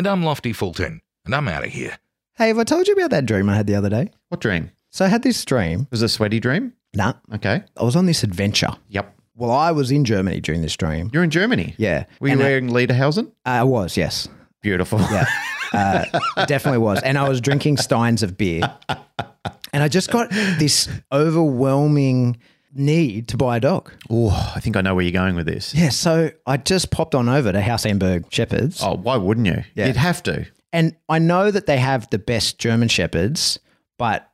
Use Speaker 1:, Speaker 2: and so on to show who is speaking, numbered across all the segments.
Speaker 1: And I'm Lofty Fulton, and I'm out of here.
Speaker 2: Hey, have I told you about that dream I had the other day?
Speaker 3: What dream?
Speaker 2: So I had this dream.
Speaker 3: Was it a sweaty dream?
Speaker 2: Nah,
Speaker 3: Okay.
Speaker 2: I was on this adventure.
Speaker 3: Yep.
Speaker 2: Well, I was in Germany during this dream.
Speaker 3: You're in Germany.
Speaker 2: Yeah.
Speaker 3: Were you
Speaker 2: And I-
Speaker 3: wearing Lederhosen?
Speaker 2: I was, yes.
Speaker 3: Beautiful.
Speaker 2: Yeah. Uh, definitely was. And I was drinking steins of beer. And I just got this overwhelming need to buy a dog.
Speaker 3: oh, I think I know where you're going with this.
Speaker 2: Yeah. So I just popped on over to House Amberg Shepherds.
Speaker 3: Oh, why wouldn't you?
Speaker 2: Yeah.
Speaker 3: You'd have to.
Speaker 2: And I know that they have the best German Shepherds, but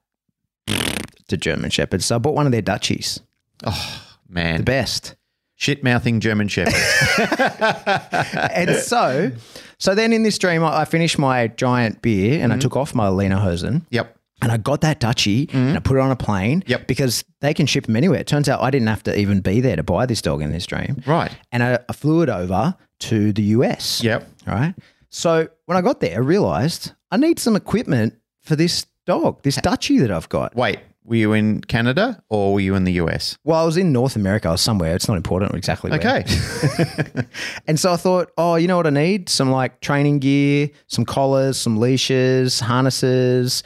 Speaker 2: the German Shepherds. So I bought one of their Dutchies, Oh,
Speaker 3: Man.
Speaker 2: the best.
Speaker 3: Shit mouthing German Shepherd.
Speaker 2: and so, so then in this dream, I I finished my giant beer and I mm-hmm. took off my Lena Hosen
Speaker 3: yep.
Speaker 2: And I got that Dutchie and I put it on a plane
Speaker 3: Yep.
Speaker 2: because they can ship them anywhere. It turns out I didn't have to even be there to buy this dog in this dream.
Speaker 3: Right.
Speaker 2: And I, I flew it over to the US.
Speaker 3: Yep.
Speaker 2: All right. So when I got there, I realized I need some equipment for this dog, this Dutchie that I've got.
Speaker 3: Wait, were you in Canada or were you in the US?
Speaker 2: Well, I was in North America. I was somewhere. It's not important exactly where.
Speaker 3: Okay.
Speaker 2: And so I thought, oh, you know what I need? Some like training gear, some collars, some leashes, harnesses.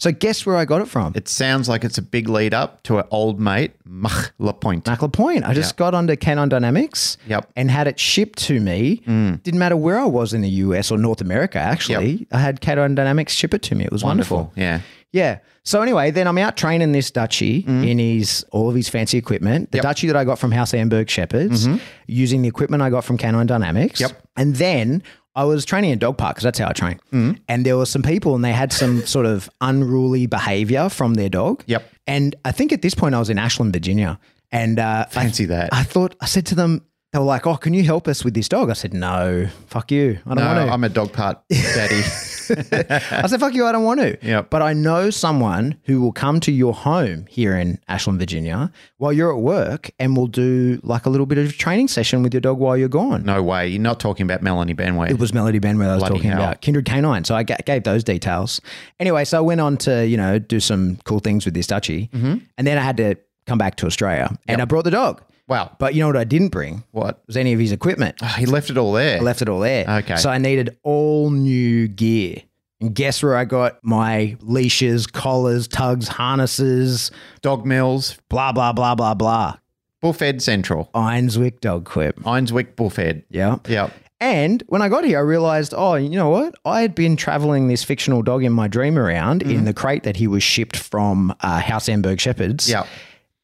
Speaker 2: So guess where I got it from?
Speaker 3: it sounds like it's a big lead up to an old mate, Mach Lapointe.
Speaker 2: Mac Point. I just got onto Canon Dynamics
Speaker 3: Yep.
Speaker 2: and had it shipped to me. Mm. Didn't matter where I was in the US or North America, actually. I had Canon Dynamics ship it to me. It was wonderful.
Speaker 3: Yeah.
Speaker 2: Yeah. So anyway, then I'm out training this Dutchie mm. in his all of his fancy equipment. The
Speaker 3: Yep.
Speaker 2: Dutchie that I got from House Amberg Shepherds, mm-hmm. using the equipment I got from Canon Dynamics.
Speaker 3: Yep.
Speaker 2: And then I was training in dog park because that's how I train. And there were some people and they had some sort of unruly behavior from their dog.
Speaker 3: Yep.
Speaker 2: And I think at this point I was in Ashland, Virginia. And uh, I-
Speaker 3: Fancy that.
Speaker 2: I thought I said to them, they were like, "Oh, can you help us with this dog?" I said, "No, fuck you. I don't
Speaker 3: No,
Speaker 2: want to."
Speaker 3: I'm a dog part daddy.
Speaker 2: I said, fuck you, I don't want to.
Speaker 3: Yep.
Speaker 2: But I know someone who will come to your home here in Ashland, Virginia, while you're at work and will do like a little bit of training session with your dog while you're gone.
Speaker 3: no way. You're not talking about Melanie Benway.
Speaker 2: It was Melody Benway I was
Speaker 3: Bloody
Speaker 2: talking
Speaker 3: hell.
Speaker 2: about. Kindred Canine. So I gave those details. Anyway, so I went on to, you know, do some cool things with this Dutchie.
Speaker 3: Mm-hmm.
Speaker 2: And then I had to come back to Australia and I brought the dog.
Speaker 3: Wow.
Speaker 2: But you know what I didn't bring?
Speaker 3: What?
Speaker 2: Was any of his equipment.
Speaker 3: Oh, he left it all there.
Speaker 2: I left it all there.
Speaker 3: Okay.
Speaker 2: So I needed all new gear. And guess where I got my leashes, collars, tugs, harnesses,
Speaker 3: Dog Mills,
Speaker 2: blah, blah, blah, blah, blah.
Speaker 3: Bullfed Central.
Speaker 2: Einzweck Dog Quip.
Speaker 3: Einzweck Bullfed.
Speaker 2: Yeah.
Speaker 3: Yep.
Speaker 2: And when I got here, I realized, oh, you know what? I had been traveling this fictional dog in my dream around in the crate that he was shipped from uh, House Amberg Shepherds.
Speaker 3: Yep.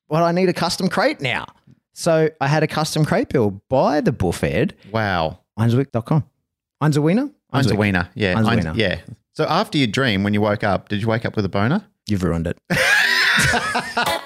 Speaker 2: Well, I need a custom crate now. So I had a custom crate built by the Bullfed,
Speaker 3: Wow.
Speaker 2: Einzweck.com. Einzerwiener?
Speaker 3: Ein's a wiener. Yeah.
Speaker 2: Ein's a
Speaker 3: Ein's- yeah. So after your dream, when you woke up, did you wake up with a boner?
Speaker 2: You've ruined it.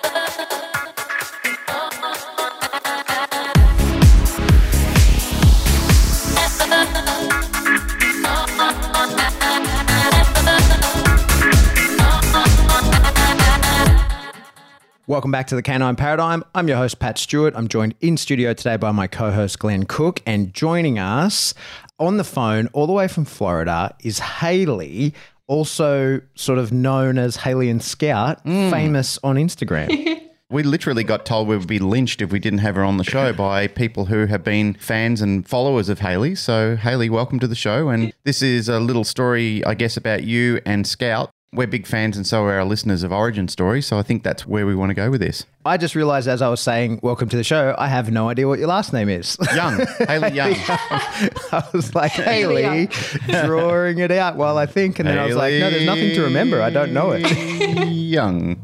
Speaker 2: Welcome back to the Canine Paradigm. I'm your host, Pat Stewart. I'm joined in studio today by my co host, Glenn Cook. And joining us on the phone, all the way from Florida, is Haley, also sort of known as Haley and Scout, mm. famous on Instagram.
Speaker 3: We literally got told we would be lynched if we didn't have her on the show by people who have been fans and followers of Haley. So, Haley, welcome to the show. And this is a little story, I guess, about you and Scout. We're big fans, and so are our listeners of Origin Story. So, I think that's where we want to go with this.
Speaker 2: I just realized as I was saying, Welcome to the show, I have no idea what your last name is.
Speaker 3: Young, Haley Young.
Speaker 2: I was like, Haley, drawing it out while I think. And then I was like, no, there's nothing to remember. I don't know it.
Speaker 3: Young.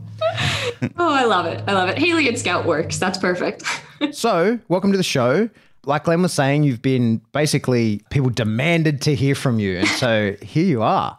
Speaker 4: Oh, I love it. I love it. Haley and Scout works. That's perfect.
Speaker 2: So, welcome to the show. Like Glenn was saying, you've been basically, people demanded to hear from you. And so here you are.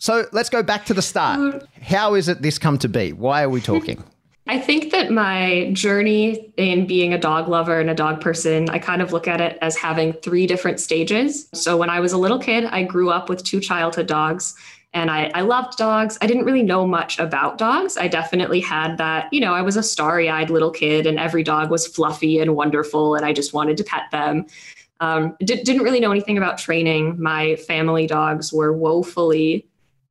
Speaker 2: So let's go back to the start. How is it this come to be? Why are we talking?
Speaker 4: I think that my journey in being a dog lover and a dog person, I kind of look at it as having three different stages. So when I was a little kid, I grew up with two childhood dogs and I, I loved dogs. I didn't really know much about dogs. I definitely had that, you know, I was a starry eyed little kid and every dog was fluffy and wonderful and I just wanted to pet them. Um, didn't really know anything about training. My family dogs were woefully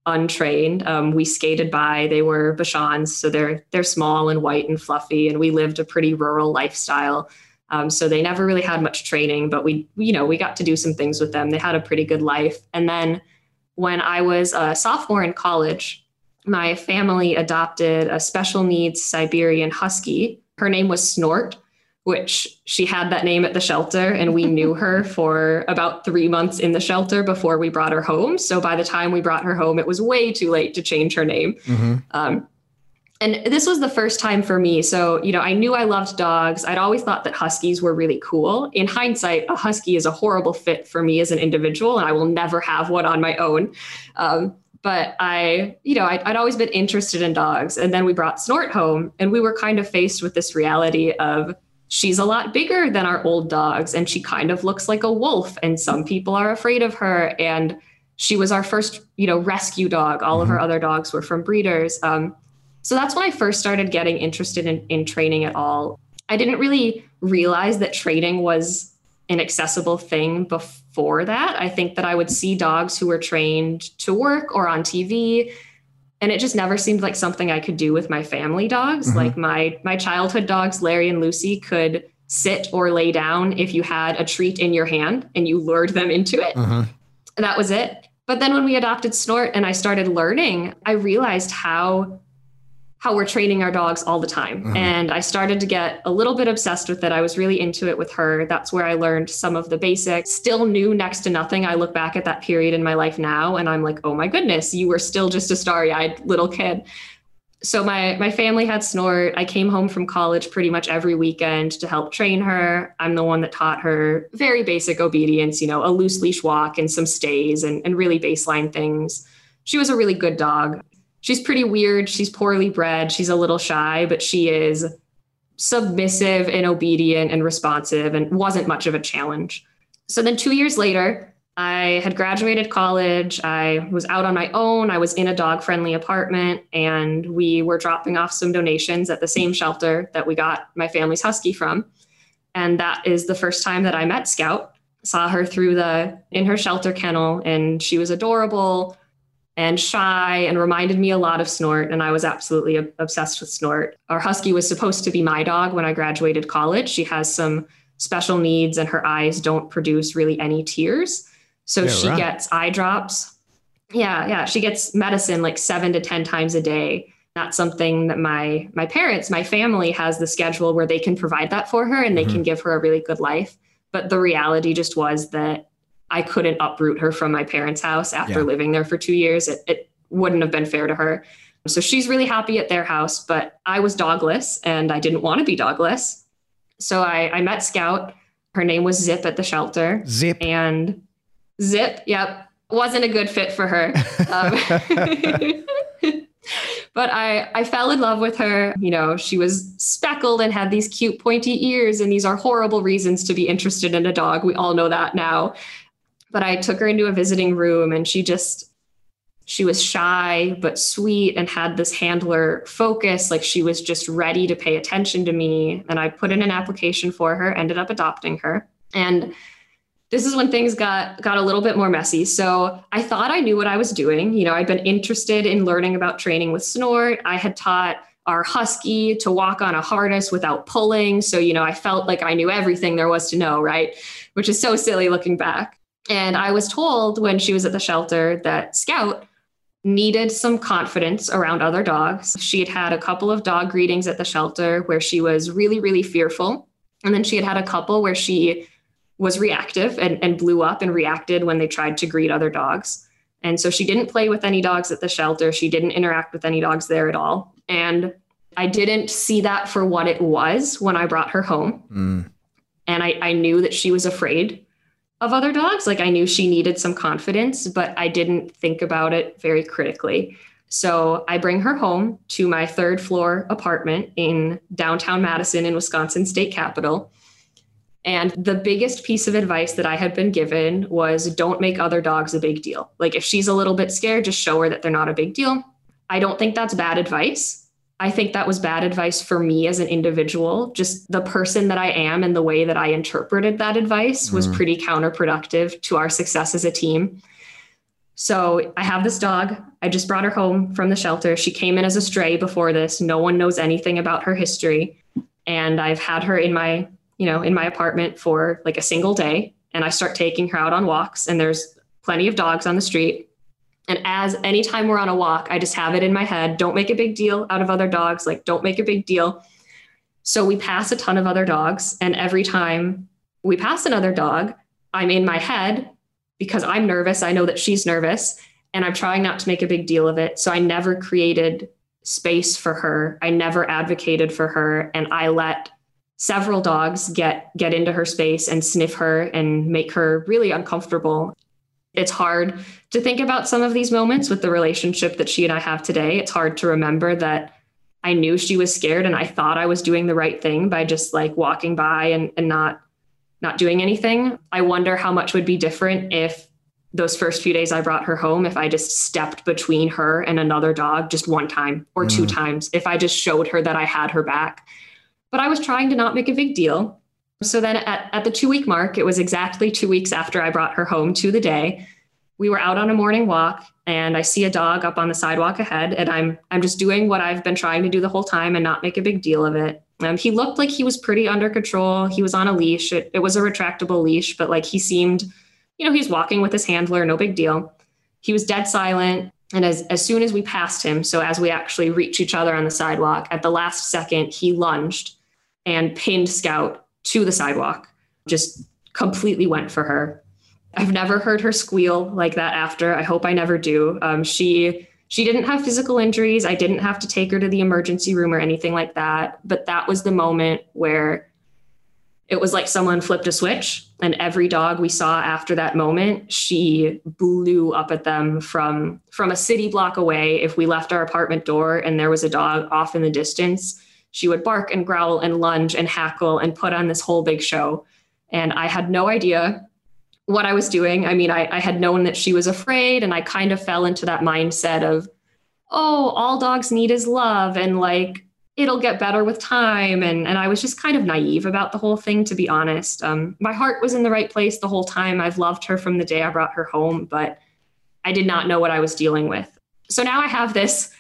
Speaker 4: untrained. Um, we skated by. They were Bichons, so they're they're small and white and fluffy, and we lived a pretty rural lifestyle. Um, so they never really had much training, but we you know we got to do some things with them. They had a pretty good life. And then when I was a sophomore in college, my family adopted a special needs Siberian Husky. Her name was Snort which she had that name at the shelter and we knew her for about three months in the shelter before we brought her home. So by the time we brought her home it was way too late to change her name. Mm-hmm. um, and this was the first time for me. So you know i knew i loved dogs. I'd always thought that huskies were really cool. In hindsight a husky is a horrible fit for me as an individual and i will never have one on my own. Um, but I, you know, I'd, I'd, always been interested in dogs. And then we brought Snort home, and we were kind of faced with this reality of she's a lot bigger than our old dogs and she kind of looks like a wolf and some people are afraid of her and she was our first you know rescue dog. All mm-hmm. of our other dogs were from breeders um, so that's when i first started getting interested in, in training at all. I didn't really realize that training was an accessible thing before that. I think that i would see dogs who were trained to work or on tv and it just never seemed like something I could do with my family dogs. Mm-hmm. Like my my childhood dogs, Larry and Lucy, could sit or lay down if you had a treat in your hand and you lured them into it. Mm-hmm. That was it. But then when we adopted Snort and I started learning, I realized how how we're training our dogs all the time. Mm-hmm. And I started to get a little bit obsessed with it. I was really into it with her. That's where I learned some of the basics. Still knew next to nothing. I look back at that period in my life now and I'm like, oh my goodness, you were still just a starry eyed little kid. So my my family had snort. I came home from college pretty much every weekend to help train her. I'm the one that taught her very basic obedience, you know, a loose leash walk and some stays and, and really baseline things. She was a really good dog she's pretty weird. She's poorly bred. She's a little shy, but she is submissive and obedient and responsive and wasn't much of a challenge. So then 2 years later, I had graduated college. I was out on my own. I was in a dog friendly apartment and we were dropping off some donations at the same shelter that we got my family's husky from. And that is the first time that I met Scout. Saw her through the in her shelter kennel and she was adorable and shy and reminded me a lot of Snort. And I was absolutely obsessed with Snort. Our husky was supposed to be my dog when I graduated college. She has some special needs and her eyes don't produce really any tears. So yeah, she right. gets eye drops. Yeah, yeah. She gets medicine like seven to 10 times a day. That's something that my my parents, my family has the schedule where they can provide that for her and they mm-hmm. can give her a really good life. But the reality just was that I couldn't uproot her from my parents' house after yeah. living there for two years. It, it wouldn't have been fair to her. So she's really happy at their house, but I was dogless and I didn't want to be dogless. So I, I met Scout. Her name was Zip at the shelter.
Speaker 2: Zip.
Speaker 4: And Zip, yep, wasn't a good fit for her. Um, but I, I fell in love with her. You know, she was speckled and had these cute pointy ears, and these are horrible reasons to be interested in a dog. We all know that now. But I took her into a visiting room and she just, she was shy but sweet and had this handler focus. Like she was just ready to pay attention to me. And I put in an application for her, ended up adopting her. And this is when things got got a little bit more messy. So I thought I knew what I was doing. You know, I'd been interested in learning about training with snort. I had taught our husky to walk on a harness without pulling. So, you know, I felt like I knew everything there was to know, right? Which is so silly looking back. And I was told when she was at the shelter that Scout needed some confidence around other dogs. She had had a couple of dog greetings at the shelter where she was really, really fearful. And then she had had a couple where she was reactive and, and blew up and reacted when they tried to greet other dogs. And so she didn't play with any dogs at the shelter. She didn't interact with any dogs there at all. And I didn't see that for what it was when I brought her home. Mm. And I, I knew that she was afraid of other dogs. Like I knew she needed some confidence, but I didn't think about it very critically. So I bring her home to my third floor apartment in downtown Madison in Wisconsin state capital. And the biggest piece of advice that I had been given was don't make other dogs a big deal. Like if she's a little bit scared, just show her that they're not a big deal. I don't think that's bad advice. I think that was bad advice for me as an individual. Just the person that I am and the way that I interpreted that advice was mm. pretty counterproductive to our success as a team. So I have this dog. I just brought her home from the shelter. She came in as a stray before this. No one knows anything about her history. And I've had her in my, you know, in my apartment for like a single day. And I start taking her out on walks and there's plenty of dogs on the street. And as anytime we're on a walk, I just have it in my head don't make a big deal out of other dogs. Like, don't make a big deal. So we pass a ton of other dogs. And every time we pass another dog, I'm in my head because I'm nervous. I know that she's nervous and I'm trying not to make a big deal of it. So I never created space for her. I never advocated for her. And I let several dogs get get into her space and sniff her and make her really uncomfortable it's hard to think about some of these moments with the relationship that she and I have today. It's hard to remember that I knew she was scared and I thought I was doing the right thing by just like walking by and, and not not doing anything. I wonder how much would be different if those first few days I brought her home, if I just stepped between her and another dog just one time or mm. two times, if I just showed her that I had her back. But I was trying to not make a big deal. So then at, at the two week mark, it was exactly two weeks after I brought her home to the day. We were out on a morning walk and I see a dog up on the sidewalk ahead and I'm I'm just doing what I've been trying to do the whole time and not make a big deal of it. Um, he looked like he was pretty under control. He was on a leash. It, it was a retractable leash, but like he seemed, you know, he's walking with his handler, no big deal. He was dead silent. And as, as soon as we passed him, so as we actually reach each other on the sidewalk, at the last second, he lunged and pinned Scout to the sidewalk, just completely went for her. I've never heard her squeal like that after. I hope I never do. Um, she she didn't have physical injuries. I didn't have to take her to the emergency room or anything like that. But that was the moment where it was like someone flipped a switch and every dog we saw after that moment she blew up at them from from a city block away if we left our apartment door and there was a dog off in the distance she would bark and growl and lunge and hackle and put on this whole big show. And I had no idea what I was doing. I mean, I, I had known that she was afraid, and I kind of fell into that mindset of, oh, all dogs need is love, and like it'll get better with time. And, and I was just kind of naive about the whole thing, to be honest. Um, my heart was in the right place the whole time. I've loved her from the day I brought her home, but I did not know what I was dealing with. So now I have this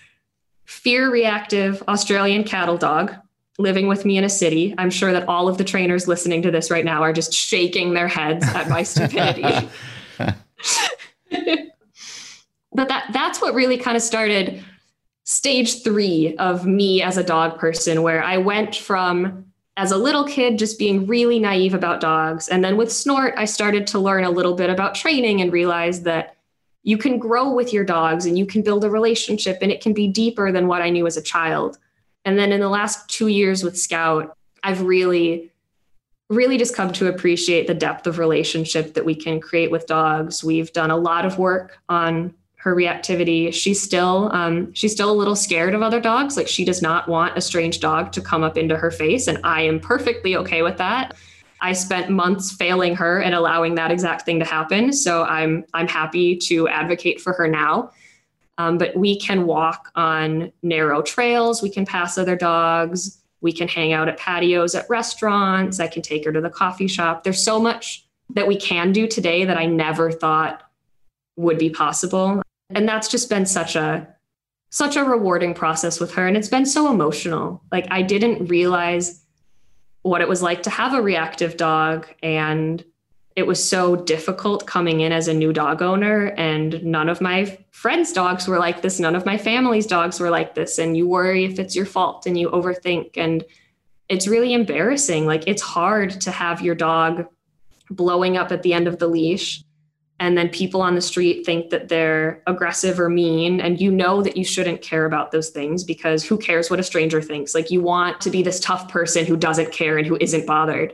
Speaker 4: fear reactive Australian cattle dog living with me in a city. I'm sure that all of the trainers listening to this right now are just shaking their heads at my stupidity. but that that's what really kind of started stage 3 of me as a dog person where I went from as a little kid just being really naive about dogs and then with snort I started to learn a little bit about training and realized that you can grow with your dogs and you can build a relationship and it can be deeper than what I knew as a child. And then in the last two years with Scout, I've really, really just come to appreciate the depth of relationship that we can create with dogs. We've done a lot of work on her reactivity. She's still, um, she's still a little scared of other dogs. Like she does not want a strange dog to come up into her face, and I am perfectly okay with that. I spent months failing her and allowing that exact thing to happen. So I'm I'm happy to advocate for her now. Um, but we can walk on narrow trails. We can pass other dogs. We can hang out at patios at restaurants. I can take her to the coffee shop. There's so much that we can do today that I never thought would be possible. And that's just been such a such a rewarding process with her and it's been so emotional. Like I didn't realize what it was like to have a reactive dog and it was so difficult coming in as a new dog owner and none of my friends dogs were like this none of my family's dogs were like this and you worry if it's your fault and you overthink and it's really embarrassing. Like it's hard to have your dog blowing up at the end of the leash and then people on the street think that they're aggressive or mean and you know that you shouldn't care about those things because who cares what a stranger thinks? Like you want to be this tough person who doesn't care and who isn't bothered.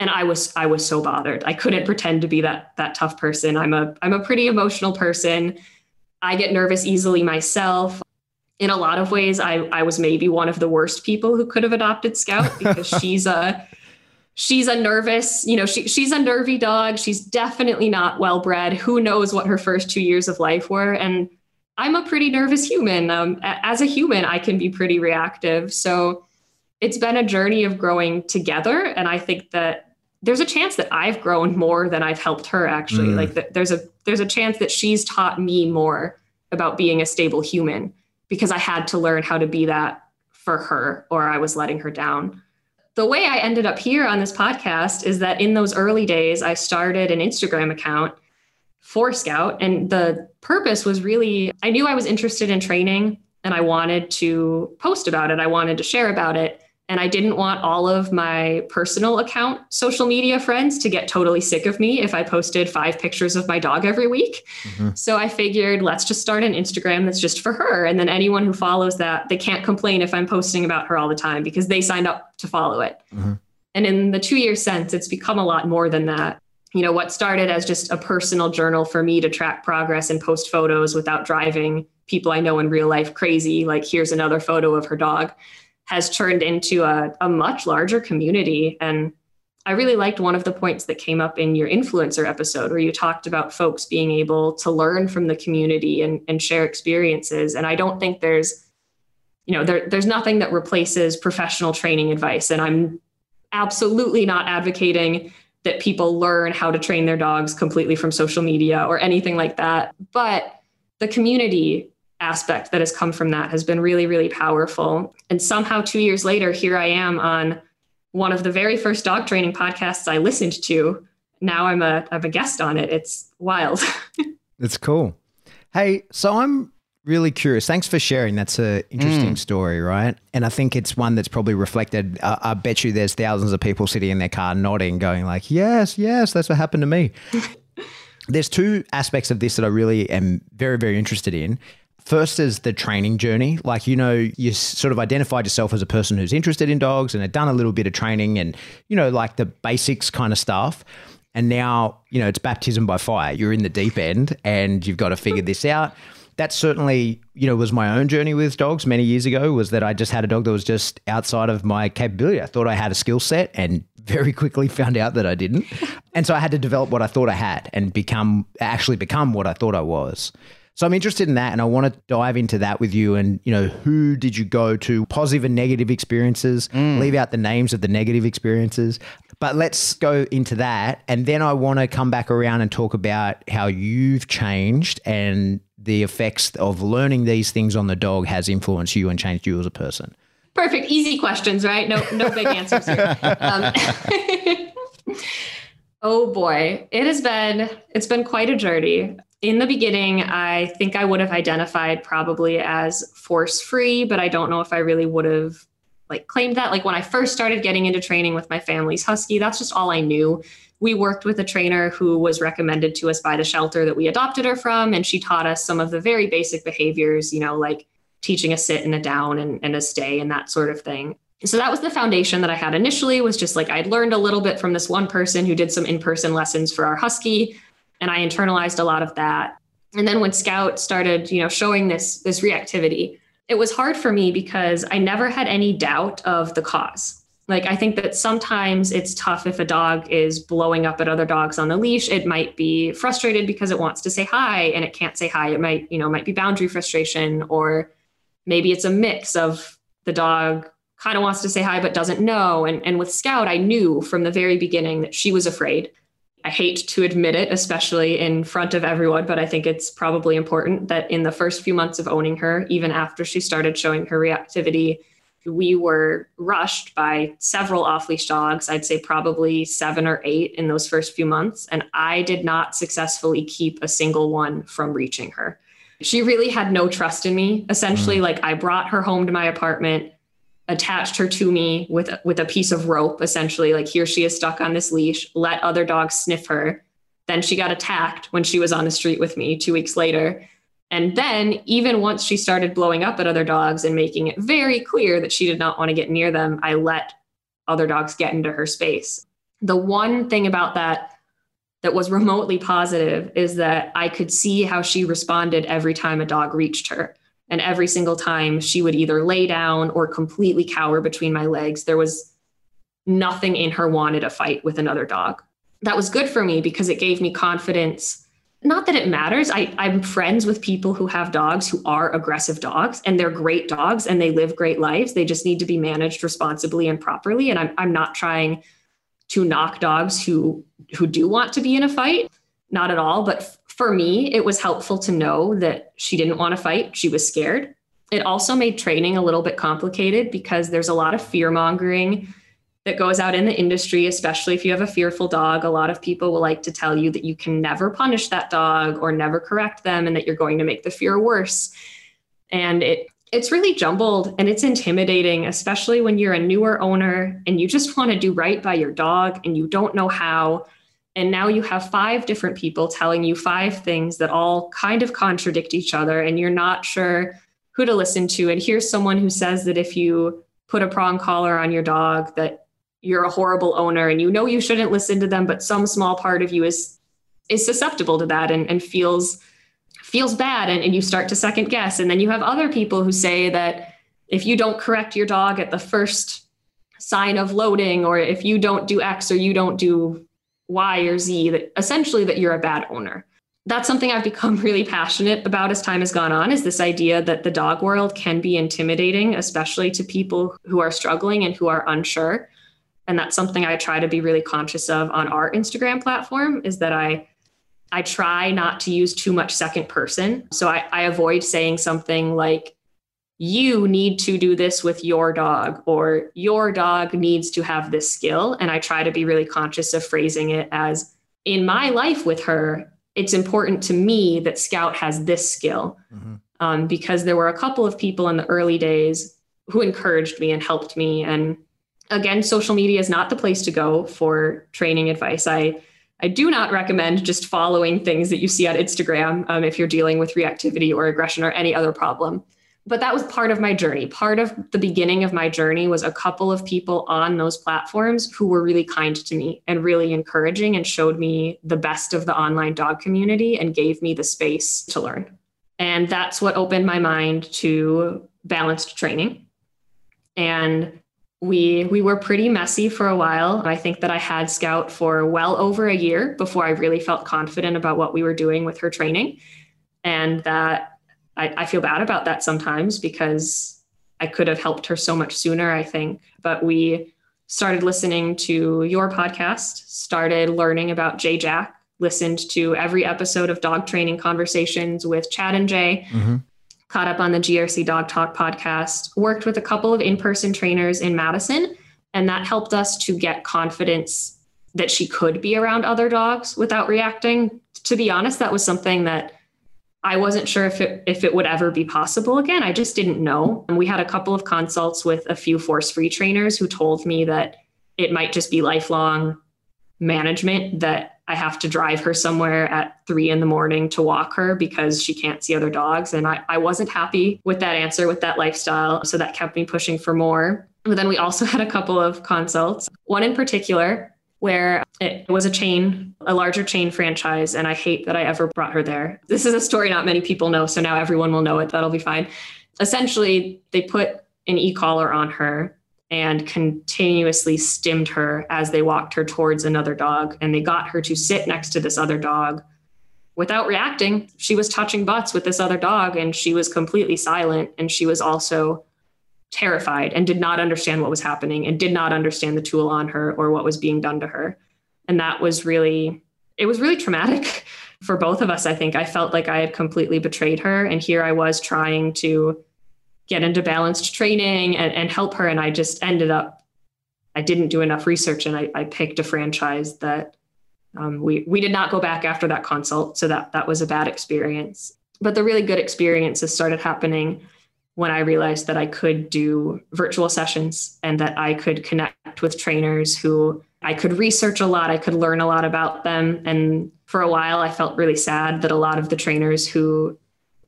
Speaker 4: And i was i was so bothered. I couldn't pretend to be that that tough person. I'm a i'm a pretty emotional person. I get nervous easily myself. In a lot of ways, I, I was maybe one of the worst people who could have adopted Scout because she's a she's a nervous, you know, she, she's a nervy dog. She's definitely not well bred. Who knows what her first two years of life were? And I'm a pretty nervous human. Um, as a human, I can be pretty reactive. So it's been a journey of growing together. And I think that there's a chance that I've grown more than I've helped her actually. Mm. Like th- there's a there's a chance that she's taught me more about being a stable human because I had to learn how to be that for her or I was letting her down. The way I ended up here on this podcast is that in those early days I started an Instagram account for Scout and the purpose was really I knew I was interested in training and I wanted to post about it. I wanted to share about it. And I didn't want all of my personal account social media friends to get totally sick of me if I posted five pictures of my dog every week. Mm-hmm. So I figured let's just start an Instagram that's just for her. And then anyone who follows that, they can't complain if I'm posting about her all the time because they signed up to follow it. Mm-hmm. And in the two years since, it's become a lot more than that. You know, what started as just a personal journal for me to track progress and post photos without driving people I know in real life crazy, like here's another photo of her dog has turned into a, a much larger community. And I really liked one of the points that came up in your influencer episode where you talked about folks being able to learn from the community and, and share experiences. And I don't think there's, you know, there, there's nothing that replaces professional training advice. And I'm absolutely not advocating that people learn how to train their dogs completely from social media or anything like that. But the community aspect that has come from that has been really, really powerful. And somehow, two years later, here I am on one of the very first dog training podcasts I listened to. Now I'm a I'm a guest on it. It's wild.
Speaker 2: It's cool. Hey, so I'm really curious. Thanks for sharing. That's an interesting mm. story, right? And I think it's one that's probably reflected. Uh, I bet you there's thousands of people sitting in their car nodding, going like, "Yes, yes, that's what happened to me." there's two aspects of this that I really am very, very interested in. First is the training journey. Like, you know, you sort of identified yourself as a person who's interested in dogs and had done a little bit of training and, you know, like the basics kind of stuff. And now, you know, it's baptism by fire. You're in the deep end and you've got to figure this out. That certainly, you know, was my own journey with dogs many years ago was that I just had a dog that was just outside of my capability. I thought I had a skill set and very quickly found out that I didn't. and so I had to develop what I thought I had and become actually become what I thought I was. So I'm interested in that and I want to dive into that with you and you know who did you go to? Positive and negative experiences. Mm. leave out the names of the negative experiences. But let's go into that and then I want to come back around and talk about how you've changed and the effects of learning these things on the dog has influenced you and changed you as a person.
Speaker 4: Perfect. Easy questions right? No no big answers here. Um, Oh boy, it has been it's been quite a journey in the beginning, I think I would have identified probably as force free, but I don't know if I really would have like claimed that. Like when I first started getting into training with my family's husky, that's just all I knew. We worked with a trainer who was recommended to us by the shelter that we adopted her from, and she taught us some of the very basic behaviors, you know, like teaching a sit and a down and, and a stay and that sort of thing. So that was the foundation that I had initially was just like I'd learned a little bit from this one person who did some in-person lessons for our husky and I internalized a lot of that. And then when Scout started, you know, showing this this reactivity, it was hard for me because I never had any doubt of the cause. Like I think that sometimes it's tough if a dog is blowing up at other dogs on the leash. It might be frustrated because it wants to say hi and it can't say hi. It might, you know, might be boundary frustration or maybe it's a mix of the dog kind of wants to say hi but doesn't know. And and with Scout, I knew from the very beginning that she was afraid I hate to admit it, especially in front of everyone, but I think it's probably important that in the first few months of owning her, even after she started showing her reactivity, we were rushed by several off leash dogs. I'd say probably seven or eight in those first few months. And I did not successfully keep a single one from reaching her. She really had no trust in me. Essentially, mm. like I brought her home to my apartment attached her to me with with a piece of rope essentially like here she is stuck on this leash let other dogs sniff her. Then she got attacked when she was on the street with me 2 weeks later. And then even once she started blowing up at other dogs and making it very clear that she did not want to get near them i let other dogs get into her space. The one thing about that that was remotely positive is that i could see how she responded every time a dog reached her And every single time she would either lay down or completely cower between my legs. There was nothing in her wanted a fight with another dog. That was good for me because it gave me confidence not that it matters. I, I'm friends with people who have dogs who are aggressive dogs and they're great dogs and they live great lives. They just need to be managed responsibly and properly. And I'm, I'm not trying to knock dogs who who do want to be in a fight. Not at all. But for me, it was helpful to know that she didn't want to fight. She was scared. It also made training a little bit complicated because there's a lot of fear mongering that goes out in the industry, especially if you have a fearful dog. A lot of people will like to tell you that you can never punish that dog or never correct them and that you're going to make the fear worse. And it it's really jumbled and it's intimidating, especially when you're a newer owner and you just want to do right by your dog and you don't know how. And now you have five different people telling you five things that all kind of contradict each other, and you're not sure who to listen to. And here's someone who says that if you put a prong collar on your dog, that you're a horrible owner and you know you shouldn't listen to them but some small part of you is is susceptible to that and, and feels feels bad and, and you start to second guess and then you have other people who say that if you don't correct your dog at the first sign of loading or if you don't do x or you don't do y or z that essentially that you're a bad owner. That's something I've become really passionate about as time has gone on is this idea that the dog world can be intimidating, especially to people who are struggling and who are unsure. And that's something i try to be really conscious of on our instagram platform is that i i try not to use too much second person. So i, I avoid saying something like you need to do this with your dog or your dog needs to have this skill and i try to be really conscious of phrasing it as in my life with her it's important to me that scout has this skill mm-hmm. um, because there were a couple of people in the early days who encouraged me and helped me and again, social media is not the place to go for training advice. I I do not recommend just following things that you see on Instagram um, if you're dealing with reactivity or aggression or any other problem. But that was part of my journey. Part of the beginning of my journey was a couple of people on those platforms who were really kind to me and really encouraging and showed me the best of the online dog community and gave me the space to learn. And that's what opened my mind to balanced training. And we we were pretty messy for a while. I think that I had Scout for well over a year before I really felt confident about what we were doing with her training, and that I, I feel bad about that sometimes because I could have helped her so much sooner. I think, but we started listening to your podcast, started learning about Jay Jack, listened to every episode of Dog Training Conversations with Chad and Jay. Mm-hmm caught up on the GRC Dog Talk podcast, worked with a couple of in person trainers in Madison, and that helped us to get confidence that she could be around other dogs without reacting. To be honest, that was something that I wasn't sure if it if it would ever be possible again. I just didn't know. And we had a couple of consults with a few force free trainers who told me that it might just be lifelong management that I have to drive her somewhere at three in the morning to walk her because she can't see other dogs. And I, I wasn't happy with that answer, with that lifestyle. So that kept me pushing for more. But then we also had a couple of consults, one in particular where it was a chain, a larger chain franchise. And I hate that I ever brought her there. This is a story not many people know. So now everyone will know it. That'll be fine. Essentially, they put an e collar on her and continuously stimmed her as they walked her towards another dog. And they got her to sit next to this other dog without reacting. She was touching butts with this other dog and she was completely silent. And she was also terrified and did not understand what was happening and did not understand the tool on her or what was being done to her. And that was really, it was really traumatic for both of us. I think I felt like I had completely betrayed her. And here I was trying to get into balanced training and, and help her. And I just ended up, I didn't do enough research and I, I picked a franchise that um, we, we did not go back after that consult. So that, that was a bad experience. But the really good experiences started happening when I realized that I could do virtual sessions and that I could connect with trainers who I could research a lot, I could learn a lot about them. And for a while, I felt really sad that a lot of the trainers who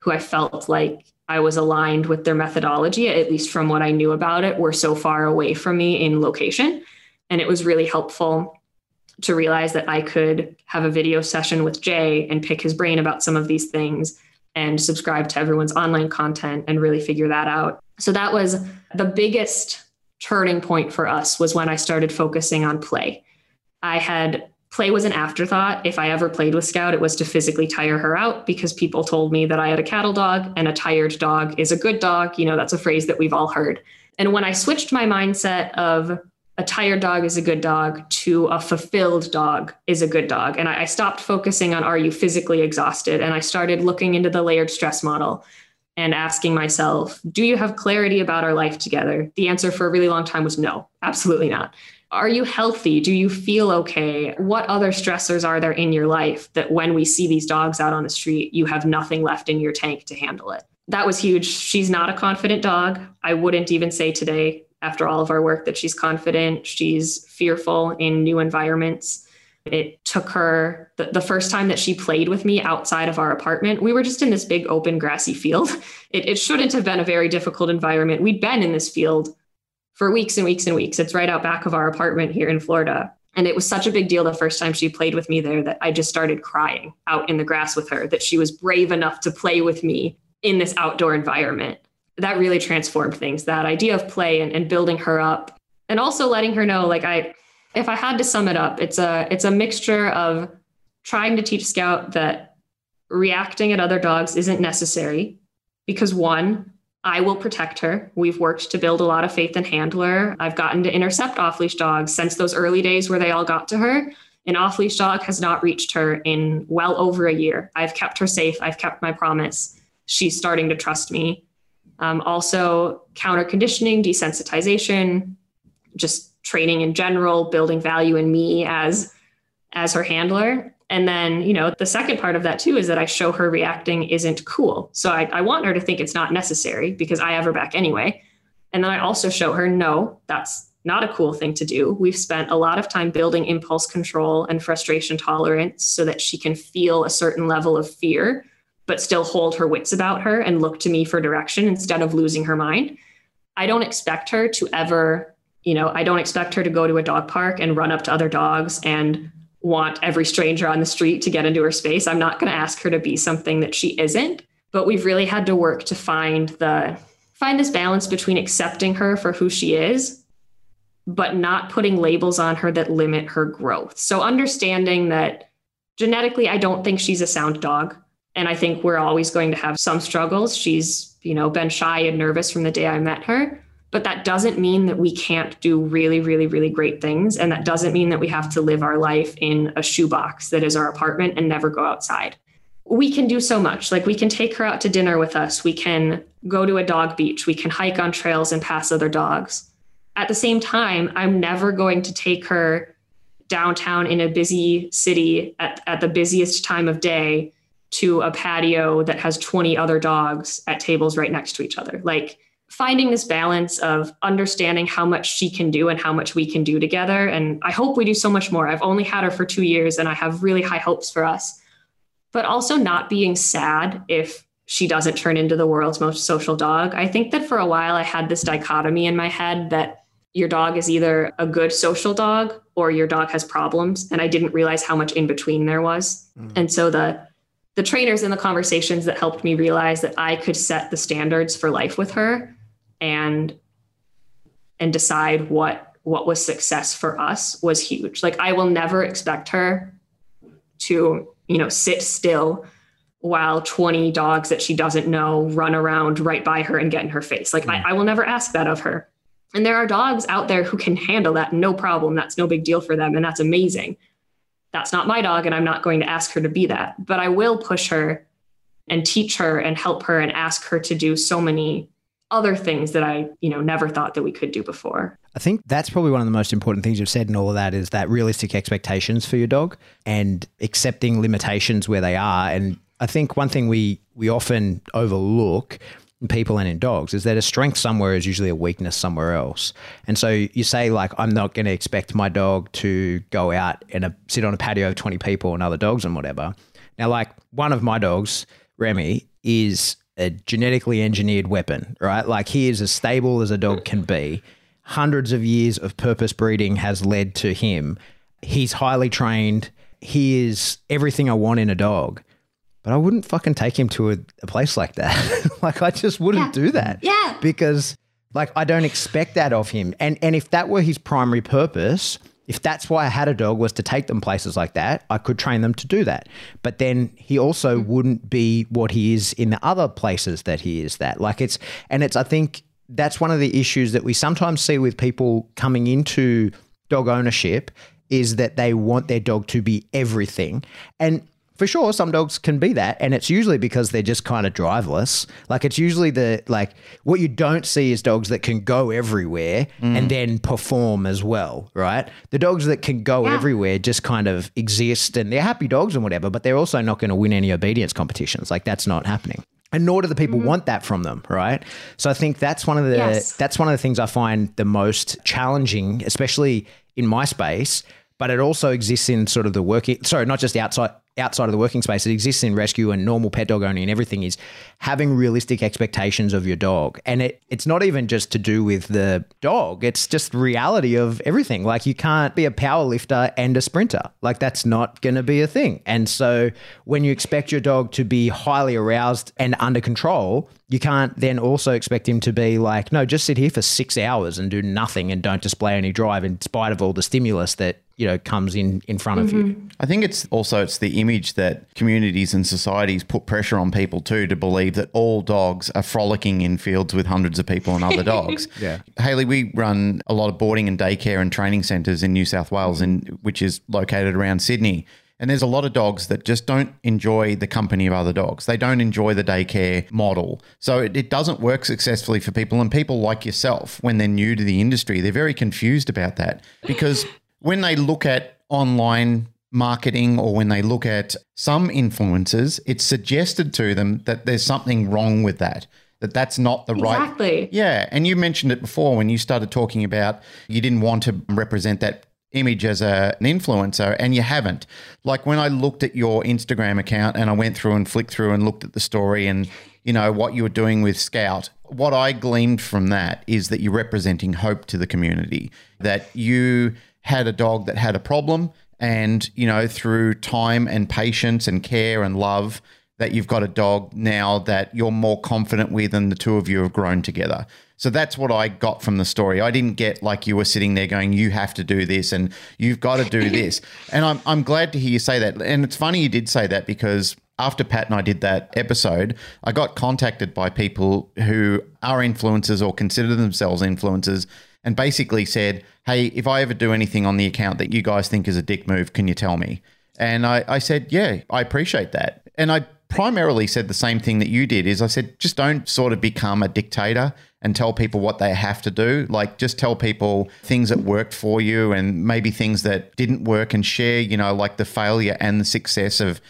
Speaker 4: who I felt like I was aligned with their methodology, at least from what I knew about it, were so far away from me in location. And it was really helpful to realize that I could have a video session with Jay and pick his brain about some of these things and subscribe to everyone's online content and really figure that out. So that was the biggest turning point for us was when I started focusing on play. I had play was an afterthought. If I ever played with Scout, it was to physically tire her out because people told me that I had a cattle dog and a tired dog is a good dog. You know, that's a phrase that we've all heard. And when I switched my mindset of a tired dog is a good dog to a fulfilled dog is a good dog. And I, I, stopped focusing on are you physically exhausted? And I started looking into the layered stress model and asking myself, do you have clarity about our life together? The answer for a really long time was no, absolutely not. Are you healthy? Do you feel okay? What other stressors are there in your life that when we see these dogs out on the street, you have nothing left in your tank to handle it? That was huge. She's not a confident dog. I wouldn't even say today after all of our work that she's confident, she's fearful in new environments. It took her the, the, first time that she played with me outside of our apartment. We were just in this big open grassy field. It, it shouldn't have been a very difficult environment. We'd been in this field for weeks and weeks and weeks. It's right out back of our apartment here in Florida. And it was such a big deal the first time she played with me there that I just started crying out in the grass with her that she was brave enough to play with me in this outdoor environment that really transformed things that idea of play and, and building her up and also letting her know like i if i had to sum it up it's a it's a mixture of trying to teach scout that reacting at other dogs isn't necessary because one i will protect her. We've worked to build a lot of faith in handler. I've gotten to intercept off leash dogs since those early days where they all got to her. An off leash dog has not reached her in well over a year. I've kept her safe. I've kept my promise. She's starting to trust me um, also, counter conditioning, desensitization, just training in general, building value in me as as her handler. And then, you know, the second part of that too is that I show her reacting isn't cool. So I, I want her to think it's not necessary because I have her back anyway. And then I also show her, no, that's not a cool thing to do. We've spent a lot of time building impulse control and frustration tolerance so that she can feel a certain level of fear but still hold her wits about her and look to me for direction instead of losing her mind. I don't expect her to ever, you know, I don't expect her to go to a dog park and run up to other dogs and want every stranger on the street to get into her space. I'm not going to ask her to be something that she isn't, but we've really had to work to find the find this balance between accepting her for who she is but not putting labels on her that limit her growth. So understanding that genetically I don't think she's a sound dog. And I think we're always going to have some struggles. She's, you know, been shy and nervous from the day I met her. But that doesn't mean that we can't do really, really, really great things. And that doesn't mean that we have to live our life in a shoebox that is our apartment and never go outside. We can do so much. Like we can take her out to dinner with us. We can go to a dog beach. We can hike on trails and pass other dogs. At the same time, I'm never going to take her downtown in a busy city at, at the busiest time of day to a patio that has 20 other dogs at tables right next to each other. Like finding this balance of understanding how much she can do and how much we can do together. And I hope we do so much more. I've only had her for two years and I have really high hopes for us, but also not being sad if she doesn't turn into the world's most social dog. I think that for a while I had this dichotomy in my head that your dog is either a good social dog or your dog has problems. And I didn't realize how much in between there was. Mm. And so the the trainers and the conversations that helped me realize that I could set the standards for life with her and and decide what what was success for us was huge. Like I will never expect her to, you know, sit still while 20 dogs that she doesn't know run around right by her and get in her face. Like mm. I, I will never ask that of her. And there are dogs out there who can handle that no problem. That's no big deal for them. And that's amazing that's not my dog and I'm not going to ask her to be that. But I will push her and teach her and help her and ask her to do so many other things that I, you know, never thought that we could do before.
Speaker 2: I think that's probably one of the most important things you've said in all of that is that realistic expectations for your dog and accepting limitations where they are. And I think one thing we we often overlook people and in dogs is that a strength somewhere is usually a weakness somewhere else. And so you say like, I'm not going to expect my dog to go out and a, sit on a patio of 20 people and other dogs and whatever. Now, like one of my dogs, Remy, is a genetically engineered weapon, right? Like he is as stable as a dog can be. Hundreds of years of purpose breeding has led to him. He's highly trained. He is everything I want in a dog. But I wouldn't fucking take him to a, a place like that. like I just wouldn't
Speaker 4: Yeah.
Speaker 2: do that.
Speaker 4: Yeah.
Speaker 2: Because like I don't expect that of him. And and if that were his primary purpose, if that's why I had a dog was to take them places like that, I could train them to do that. But then he also hmm. wouldn't be what he is in the other places that he is that. Like it's and it's I think that's one of the issues that we sometimes see with people coming into dog ownership is that they want their dog to be everything. And for sure, some dogs can be that, and it's usually because they're just kind of driveless. Like it's usually the like what you don't see is dogs that can go everywhere and mm. then perform as well, right? The dogs that can go
Speaker 4: Yeah.
Speaker 2: everywhere just kind of exist, and they're happy dogs and whatever, but they're also not going to win any obedience competitions. Like that's not happening. And nor do the people mm. want that from them, right? So I think that's one of the
Speaker 4: Yes.
Speaker 2: that's one of the things I find the most challenging, especially in my space. But it also exists in sort of the working, sorry, not just outside outside of the working space. It exists in rescue and normal pet dog owning and everything. Is having realistic expectations of your dog, and it it's not even just to do with the dog. It's just reality of everything. Like you can't be a power lifter and a sprinter. Like that's not going to be a thing. And so when you expect your dog to be highly aroused and under control, you can't then also expect him to be like, no, just sit here for six hours and do nothing and don't display any drive in spite of all the stimulus that you know comes in in front of you. Mm-hmm.
Speaker 3: I think it's also it's the image that communities and societies put pressure on people too to believe that all dogs are frolicking in fields with hundreds of people and other dogs.
Speaker 2: Yeah.
Speaker 3: Haley, we run a lot of boarding and daycare and training centres in New South Wales, in, which is located around Sydney. And there's a lot of dogs that just don't enjoy the company of other dogs. They don't enjoy the daycare model. So it, it doesn't work successfully for people. And people like yourself, when they're new to the industry, they're very confused about that because when they look at online marketing or when they look at some influencers, it's suggested to them that there's something wrong with that, that that's not the right.
Speaker 4: Exactly.
Speaker 3: Yeah. And you mentioned it before when you started talking about you didn't want to represent that image as a, an influencer and you haven't. Like when I looked at your Instagram account and I went through and flicked through and looked at the story and you know what you were doing with Scout, what I gleaned from that is that you're representing hope to the community. That you had a dog that had a problem and you know through time and patience and care and love that you've got a dog now that you're more confident with and the two of you have grown together. So that's what I got from the story. I didn't get like you were sitting there going, you have to do this and you've got to do this. and I'm, I'm glad to hear you say that. And it's funny you did say that because after Pat and I did that episode, I got contacted by people who are influencers or consider themselves influencers and basically said, Hey, if I ever do anything on the account that you guys think is a dick move, can you tell me? And I, I said, Yeah, I appreciate that. And I primarily said the same thing that you did is I said, just don't sort of become a dictator and tell people what they have to do. Like just tell people things that worked for you and maybe things that didn't work and share, you know, like the failure and the success of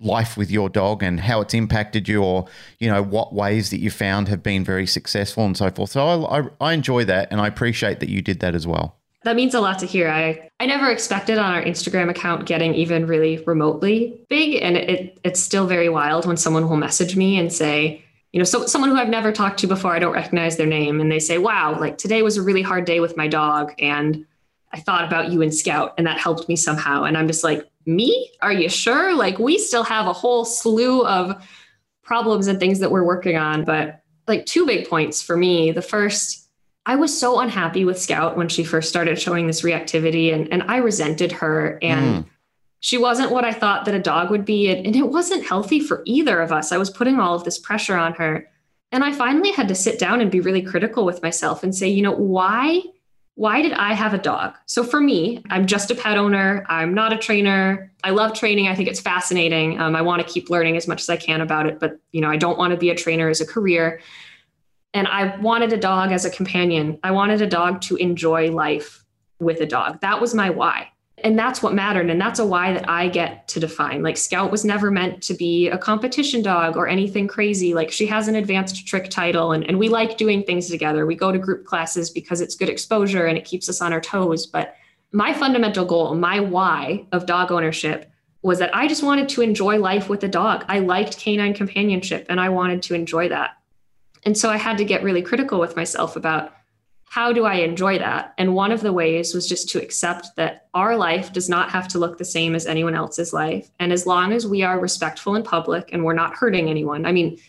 Speaker 3: life with your dog and how it's impacted you or you know what ways that you found have been very successful and so forth so I, I, I enjoy that and i appreciate that you did that as well
Speaker 4: That means a lot to hear. I, I never expected on our Instagram account getting even really remotely big. And it, it's still very wild when someone will message me and say, you know, so, someone who I've never talked to before, I don't recognize their name. And they say, wow, like today was a really hard day with my dog. And I thought about you and Scout and that helped me somehow. And I'm just like, me? Are you sure? Like we still have a whole slew of problems and things that we're working on. But like two big points for me. The first, I was so unhappy with Scout when she first started showing this reactivity and, and I resented her and hmm. she wasn't what I thought that a dog would be. And, and it wasn't healthy for either of us. I was putting all of this pressure on her. And I finally had to sit down and be really critical with myself and say, you know, why? Why did I have a dog? So for me, I'm just a pet owner. I'm not a trainer. I love training. I think it's fascinating. Um, I want to keep learning as much as I can about it, but you know, I don't want to be a trainer as a career and I wanted a dog as a companion. I wanted a dog to enjoy life with a dog. That was my why. And that's what mattered. And that's a why that I get to define. Like, Scout was never meant to be a competition dog or anything crazy. Like, she has an advanced trick title, and, and we like doing things together. We go to group classes because it's good exposure and it keeps us on our toes. But my fundamental goal, my why of dog ownership was that I just wanted to enjoy life with a dog. I liked canine companionship and I wanted to enjoy that. And so I had to get really critical with myself about how do I enjoy that? And one of the ways was just to accept that our life does not have to look the same as anyone else's life. And as long as we are respectful in public and we're not hurting anyone, I mean,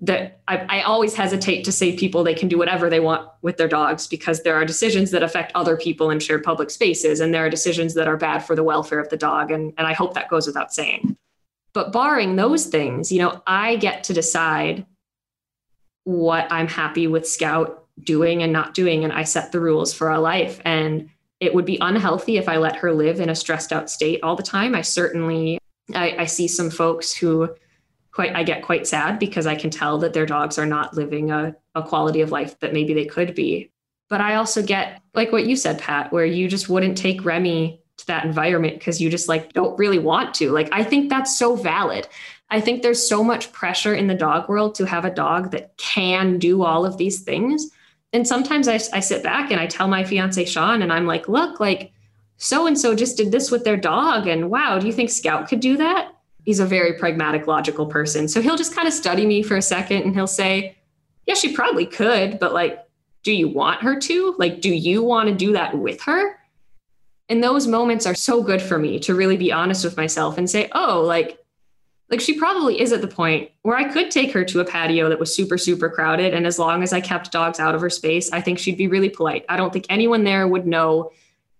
Speaker 4: that I, I, always hesitate to say people they can do whatever they want with their dogs because there are decisions that affect other people in shared public spaces and there are decisions that are bad for the welfare of the dog and, and i hope that goes without saying but barring those things you know i get to decide what i'm happy with scout doing and not doing and i set the rules for our life. And it would be unhealthy if i let her live in a stressed out state all the time. I certainly i, I see some folks who quite i get quite sad because i can tell that their dogs are not living a, a quality of life that maybe they could be. But i also get like what you said pat where you just wouldn't take remy to that environment because you just like don't really want to. Like i think that's so valid. I think there's so much pressure in the dog world to have a dog that can do all of these things and sometimes I, I sit back and I tell my fiance Sean, and I'm like, look, like so and so just did this with their dog. And wow, do you think Scout could do that? He's a very pragmatic, logical person. So he'll just kind of study me for a second and he'll say, yeah, she probably could, but like, do you want her to? Like, do you want to do that with her? And those moments are so good for me to really be honest with myself and say, oh, like, like she probably is at the point where I could take her to a patio that was super, super crowded. And as long as I kept dogs out of her space, I think she'd be really polite. I don't think anyone there would know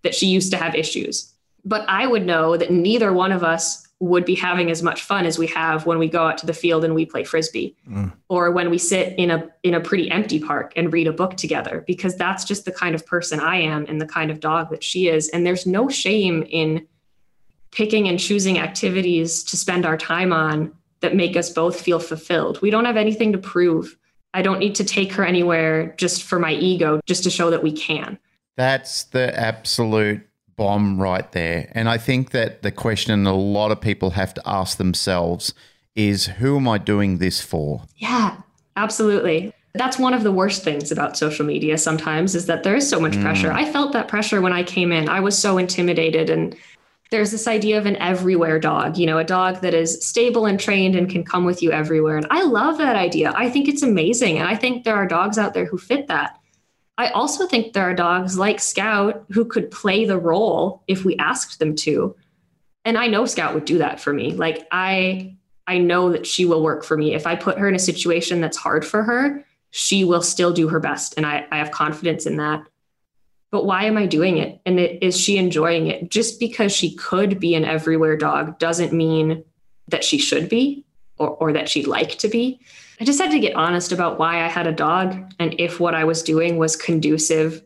Speaker 4: that she used to have issues. But I would know that neither one of us would be having as much fun as we have when we go out to the field and we play frisbee mm. or when we sit in a in a pretty empty park and read a book together because that's just the kind of person I am and the kind of dog that she is and there's no shame in picking and choosing activities to spend our time on that make us both feel fulfilled. We don't have anything to prove. I don't need to take her anywhere just for my ego, just to show that we can.
Speaker 3: That's the absolute bomb right there. And I think that the question a lot of people have to ask themselves is who am I doing this for?
Speaker 4: Yeah, absolutely. That's one of the worst things about social media sometimes is that there is so much mm. pressure. I felt that pressure when I came in. I was so intimidated and there's this idea of an everywhere dog, you know, a dog that is stable and trained and can come with you everywhere. And I love that idea. I think it's amazing. And I think there are dogs out there who fit that. I also think there are dogs like Scout who could play the role if we asked them to. And I know Scout would do that for me. Like I I know that she will work for me. If I put her in a situation that's hard for her, she will still do her best. And I, I have confidence in that but why am I doing it? And it, is she enjoying it? Just because she could be an everywhere dog doesn't mean that she should be or, or that she'd like to be. I just had to get honest about why I had a dog and if what I was doing was conducive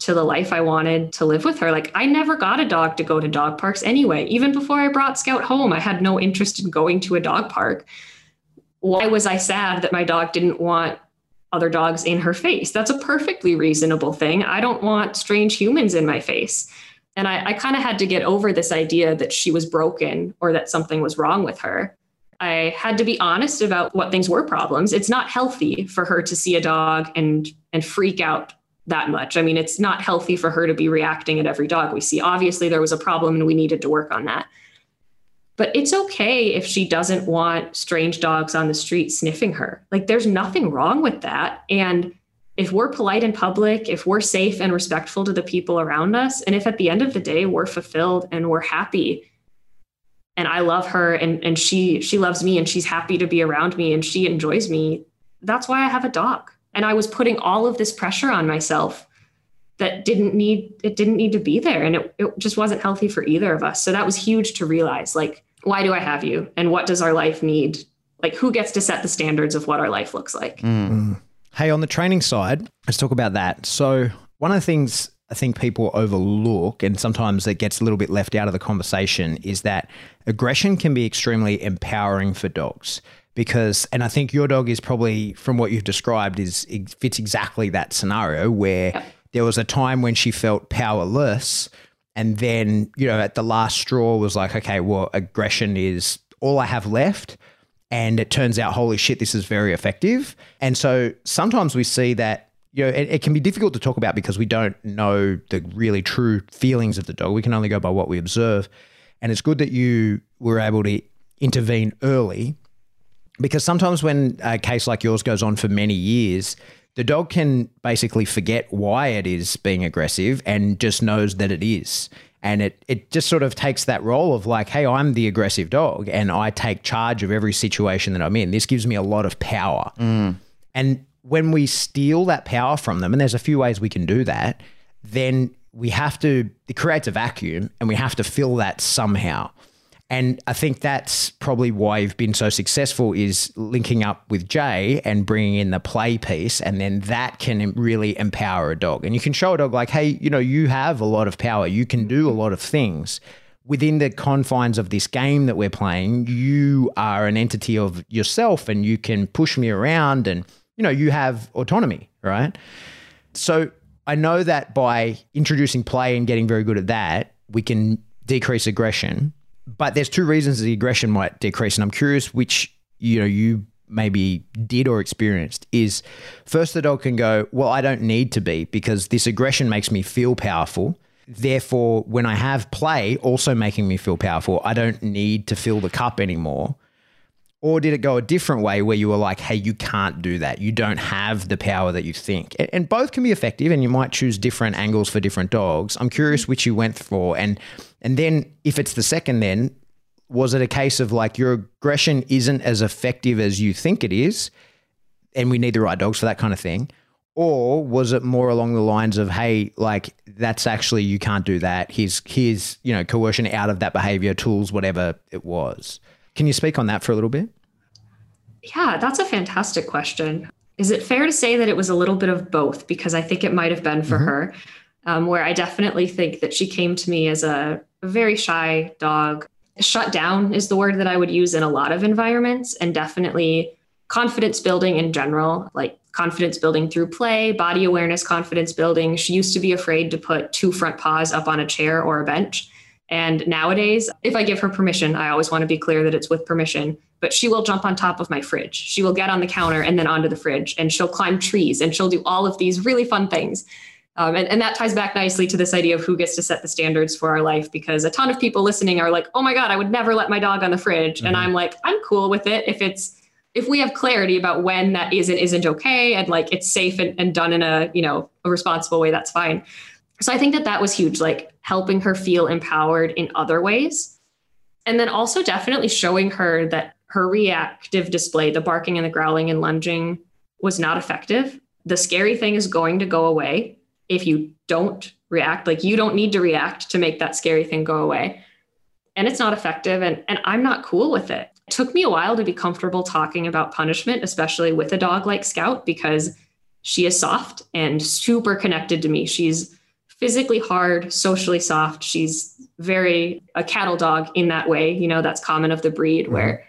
Speaker 4: to the life I wanted to live with her. Like I never got a dog to go to dog parks anyway. Even before I brought Scout home, I had no interest in going to a dog park. Why was I sad that my dog didn't want other dogs in her face. That's a perfectly reasonable thing. I don't want strange humans in my face. And I, I kind of had to get over this idea that she was broken or that something was wrong with her. I had to be honest about what things were problems. It's not healthy for her to see a dog and and freak out that much. I mean, it's not healthy for her to be reacting at every dog we see. Obviously, there was a problem and we needed to work on that. But it's okay if she doesn't want strange dogs on the street sniffing her. Like there's nothing wrong with that. And if we're polite in public, if we're safe and respectful to the people around us, and if at the end of the day we're fulfilled and we're happy, and I love her and, and she she loves me and she's happy to be around me and she enjoys me, that's why I have a dog. And I was putting all of this pressure on myself that didn't need it didn't need to be there. And it, it just wasn't healthy for either of us. So that was huge to realize. Like why do I have you? And what does our life need? Like, who gets to set the standards of what our life looks like?
Speaker 2: Mm. Hey, on the training side, let's talk about that. So, one of the things I think people overlook, and sometimes it gets a little bit left out of the conversation, is that aggression can be extremely empowering for dogs. Because, and I think your dog is probably, from what you've described, is it fits exactly that scenario where yep. there was a time when she felt powerless and then, you know, at the last straw was like, okay, well, aggression is all I have left. And it turns out, holy shit, this is very effective. And so sometimes we see that, you know, it, it can be difficult to talk about because we don't know the really true feelings of the dog. We can only go by what we observe. And it's good that you were able to intervene early because sometimes when a case like yours goes on for many years, the dog can basically forget why it is being aggressive and just knows that it is. And it, it just sort of takes that role of like, hey, I'm the aggressive dog and I take charge of every situation that I'm in. This gives me a lot of power. Mm. And when we steal that power from them, and there's a few ways we can do that, then we have to, it creates a vacuum and we have to fill that somehow. And I think that's probably why you've been so successful is linking up with Jay and bringing in the play piece. And then that can really empower a dog. And you can show a dog, like, hey, you know, you have a lot of power. You can do a lot of things. Within the confines of this game that we're playing, you are an entity of yourself and you can push me around and, you know, you have autonomy, right? So I know that by introducing play and getting very good at that, we can decrease aggression. But there's two reasons the aggression might decrease, and I'm curious which you know you maybe did or experienced. Is first the dog can go, well, I don't need to be because this aggression makes me feel powerful. Therefore, when I have play also making me feel powerful, I don't need to fill the cup anymore. Or did it go a different way where you were like, hey, you can't do that. You don't have the power that you think. And, both can be effective and you might choose different angles for different dogs. I'm curious which you went for. And and then if it's the second, then was it a case of like your aggression isn't as effective as you think it is, and we need the right dogs for that kind of thing? Or was it more along the lines of, hey, like that's actually you can't do that. Here's here's, you know, coercion out of that behavior, tools, whatever it was. Can you speak on that for a little bit?
Speaker 4: Yeah, that's a fantastic question. Is it fair to say that it was a little bit of both? Because I think it might have been for mm-hmm. her, um, where I definitely think that she came to me as a, a very shy dog. Shut down is the word that I would use in a lot of environments, and definitely confidence building in general, like confidence building through play, body awareness, confidence building. She used to be afraid to put two front paws up on a chair or a bench. And nowadays, if I give her permission, I always want to be clear that it's with permission, but she will jump on top of my fridge. She will get on the counter and then onto the fridge, and she'll climb trees and she'll do all of these really fun things. Um, and, and that ties back nicely to this idea of who gets to set the standards for our life because a ton of people listening are like, oh my God, I would never let my dog on the fridge. Mm-hmm. And I'm like, I'm cool with it if it's if we have clarity about when that is and isn't okay and like it's safe and, and done in a you know a responsible way that's fine so I think that that was huge, like helping her feel empowered in other ways. And then also definitely showing her that her reactive display, the barking and the growling and lunging, was not effective. The scary thing is going to go away if you don't react. Like you don't need to react to make that scary thing go away. And it's not effective. And, and I'm not cool with it. It took me a while to be comfortable talking about punishment, especially with a dog like Scout, because she is soft and super connected to me. She's physically hard, socially soft. She's very a cattle dog in that way. You know, that's common of the breed mm-hmm. where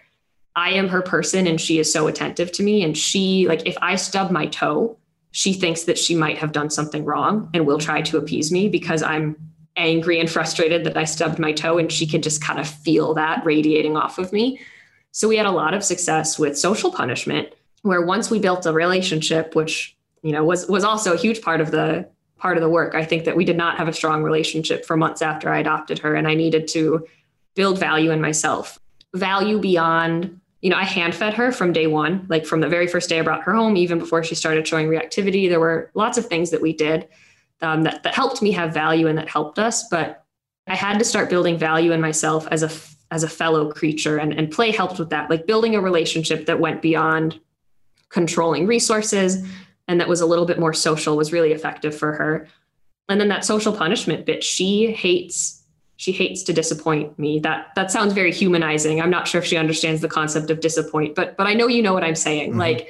Speaker 4: I am her person and she is so attentive to me. And she, like, if I stub my toe, she thinks that she might have done something wrong and will try to appease me because I'm angry and frustrated that I stubbed my toe. And she can just kind of feel that radiating off of me. So we had a lot of success with social punishment where once we built a relationship, which you know was was also a huge part of the part of the work. I think that we did not have a strong relationship for months after I adopted her, and I needed to build value in myself. Value beyond, you know, I hand fed her from day one, like from the very first day I brought her home, even before she started showing reactivity. There were lots of things that we did um, that, that helped me have value and that helped us. But I had to start building value in myself as a as a fellow creature, and, and play helped with that, like building a relationship that went beyond controlling resources, and that was a little bit more social was really effective for her. And then that social punishment bit, she hates she hates to disappoint me. That that sounds very humanizing. I'm not sure if she understands the concept of disappoint, but but I know you know what I'm saying. Mm-hmm. Like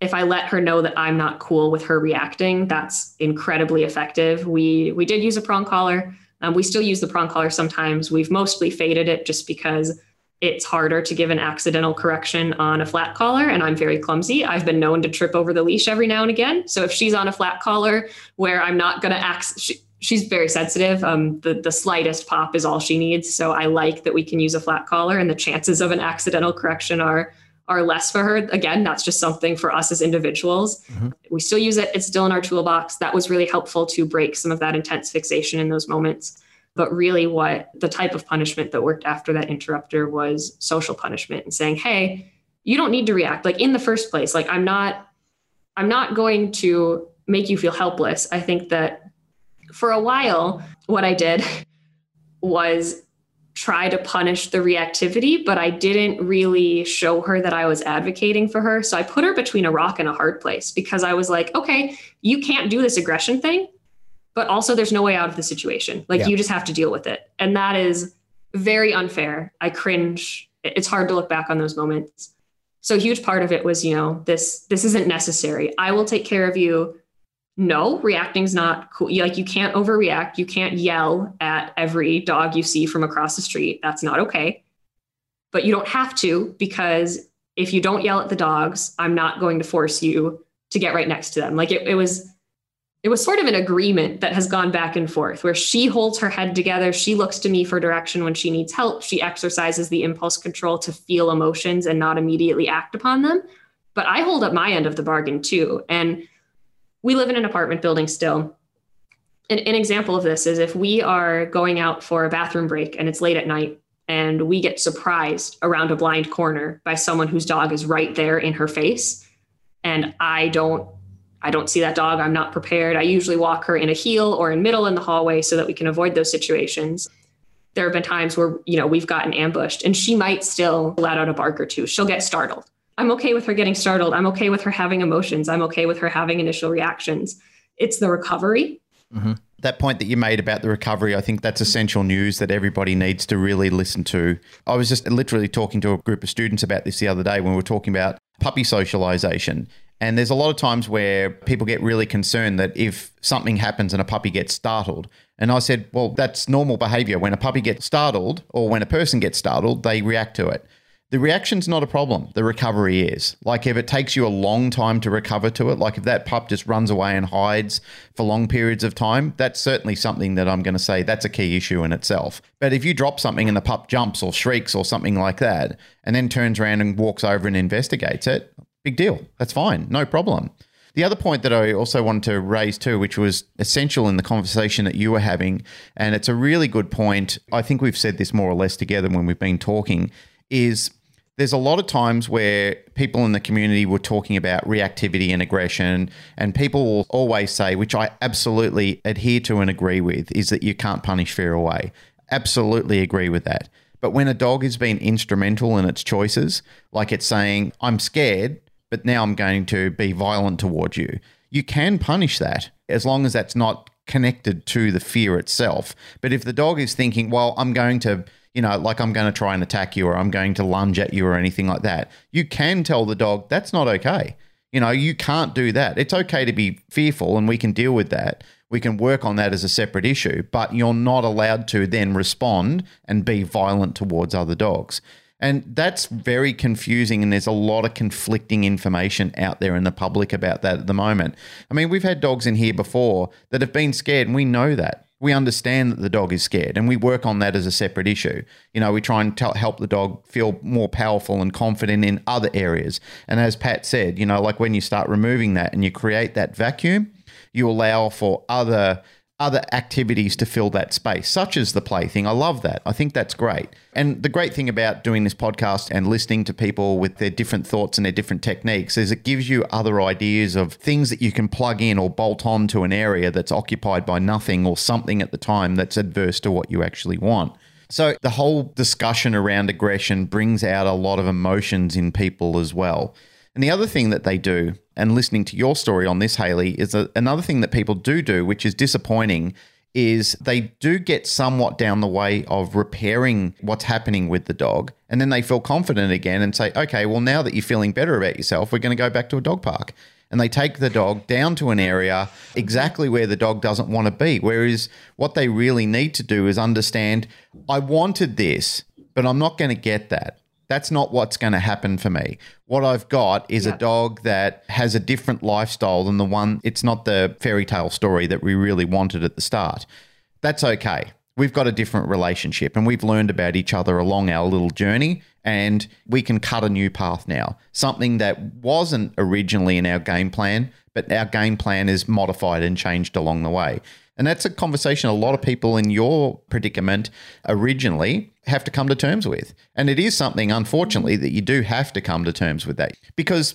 Speaker 4: if I let her know that I'm not cool with her reacting, that's incredibly effective. We we did use a prong collar. Um, we still use the prong collar sometimes. We've mostly faded it just because it's harder to give an accidental correction on a flat collar and i'm very clumsy i've been known to trip over the leash every now and again so if she's on a flat collar where i'm not going to act she's very sensitive um, the, the slightest pop is all she needs so i like that we can use a flat collar and the chances of an accidental correction are are less for her again that's just something for us as individuals mm-hmm. we still use it it's still in our toolbox that was really helpful to break some of that intense fixation in those moments but really, what the type of punishment that worked after that interrupter was social punishment and saying, hey, you don't need to react. Like in the first place, like I'm not. I'm not going to make you feel helpless. I think that for a while, what I did was try to punish the reactivity, but I didn't really show her that I was advocating for her. So I put her between a rock and a hard place because I was like, okay, you can't do this aggression thing, but also there's no way out of the situation. Like
Speaker 2: Yeah.
Speaker 4: you just have to deal with it. And that is very unfair. I cringe. It's hard to look back on those moments. So a huge part of it was, you know, this this isn't necessary. I will take care of you. No, reacting's not cool. Like you can't overreact. You can't yell at every dog you see from across the street. That's not okay. But you don't have to because if you don't yell at the dogs, I'm not going to force you to get right next to them. Like it, it was it was sort of an agreement that has gone back and forth where she holds her head together. She looks to me for direction when she needs help. She exercises the impulse control to feel emotions and not immediately act upon them. But I hold up my end of the bargain too. And we live in an apartment building still. An, an example of this is if we are going out for a bathroom break and it's late at night and we get surprised around a blind corner by someone whose dog is right there in her face and I don't I don't see that dog. I'm not prepared. I usually walk her in a heel or in middle in the hallway so that we can avoid those situations. There have been times where, you know, we've gotten ambushed and she might still let out a bark or two. She'll get startled. I'm okay with her getting startled. I'm okay with her having emotions. I'm okay with her having initial reactions. It's the recovery. Mm-hmm.
Speaker 3: that point that you made about the recovery, I think that's essential news that everybody needs to really listen to. I was just literally talking to a group of students about this the other day when we were talking about puppy socialization. And there's a lot of times where people get really concerned that if something happens and a puppy gets startled. And I said, well, that's normal behavior. When a puppy gets startled or when a person gets startled, they react to it. The reaction's not a problem. The recovery is. Like if it takes you a long time to recover to it, like if that pup just runs away and hides for long periods of time, that's certainly something that I'm going to say that's a key issue in itself. But if you drop something and the pup jumps or shrieks or something like that, and then turns around and walks over and investigates it, big deal. That's fine. No problem. The other point that I also wanted to raise too, which was essential in the conversation that you were having, and it's a really good point. I think we've said this more or less together when we've been talking, is there's a lot of times where people in the community were talking about reactivity and aggression, and people will always say, which I absolutely adhere to and agree with, is that you can't punish fear away. Absolutely agree with that. But when a dog has been instrumental in its choices, like it's saying, I'm scared, but now I'm going to be violent towards you, you can punish that as long as that's not connected to the fear itself. But if the dog is thinking, well, I'm going to, you know, like I'm going to try and attack you or I'm going to lunge at you or anything like that, you can tell the dog that's not okay. You know, you can't do that. It's okay to be fearful and we can deal with that. We can work on that as a separate issue, but you're not allowed to then respond and be violent towards other dogs. And that's very confusing. And there's a lot of conflicting information out there in the public about that at the moment. I mean, we've had dogs in here before that have been scared, and we know that. We understand that the dog is scared, and we work on that as a separate issue. You know, we try and tell, help the dog feel more powerful and confident in other areas. And as Pat said, you know, like when you start removing that and you create that vacuum, you allow for other other activities to fill that space, such as the plaything. I love that. I think that's great. And the great thing about doing this podcast and listening to people with their different thoughts and their different techniques is it gives you other ideas of things that you can plug in or bolt on to an area that's occupied by nothing or something at the time that's adverse to what you actually want. So the whole discussion around aggression brings out a lot of emotions in people as well. And the other thing that they do, and listening to your story on this, Haley, is a, another thing that people do do, which is disappointing, is they do get somewhat down the way of repairing what's happening with the dog. And then they feel confident again and say, okay, well, now that you're feeling better about yourself, we're going to go back to a dog park. And they take the dog down to an area exactly where the dog doesn't want to be. Whereas what they really need to do is understand, I wanted this, but I'm not going to get that. That's not what's going to happen for me. What I've got is a dog that has a different lifestyle than the one, it's not the fairy tale story that we really wanted at the start. That's okay. We've got a different relationship and we've learned about each other along our little journey and we can cut a new path now. Something that wasn't originally in our game plan, but our game plan is modified and changed along the way. And that's a conversation a lot of people in your predicament originally have to come to terms with. And it is something, unfortunately, that you do have to come to terms with that because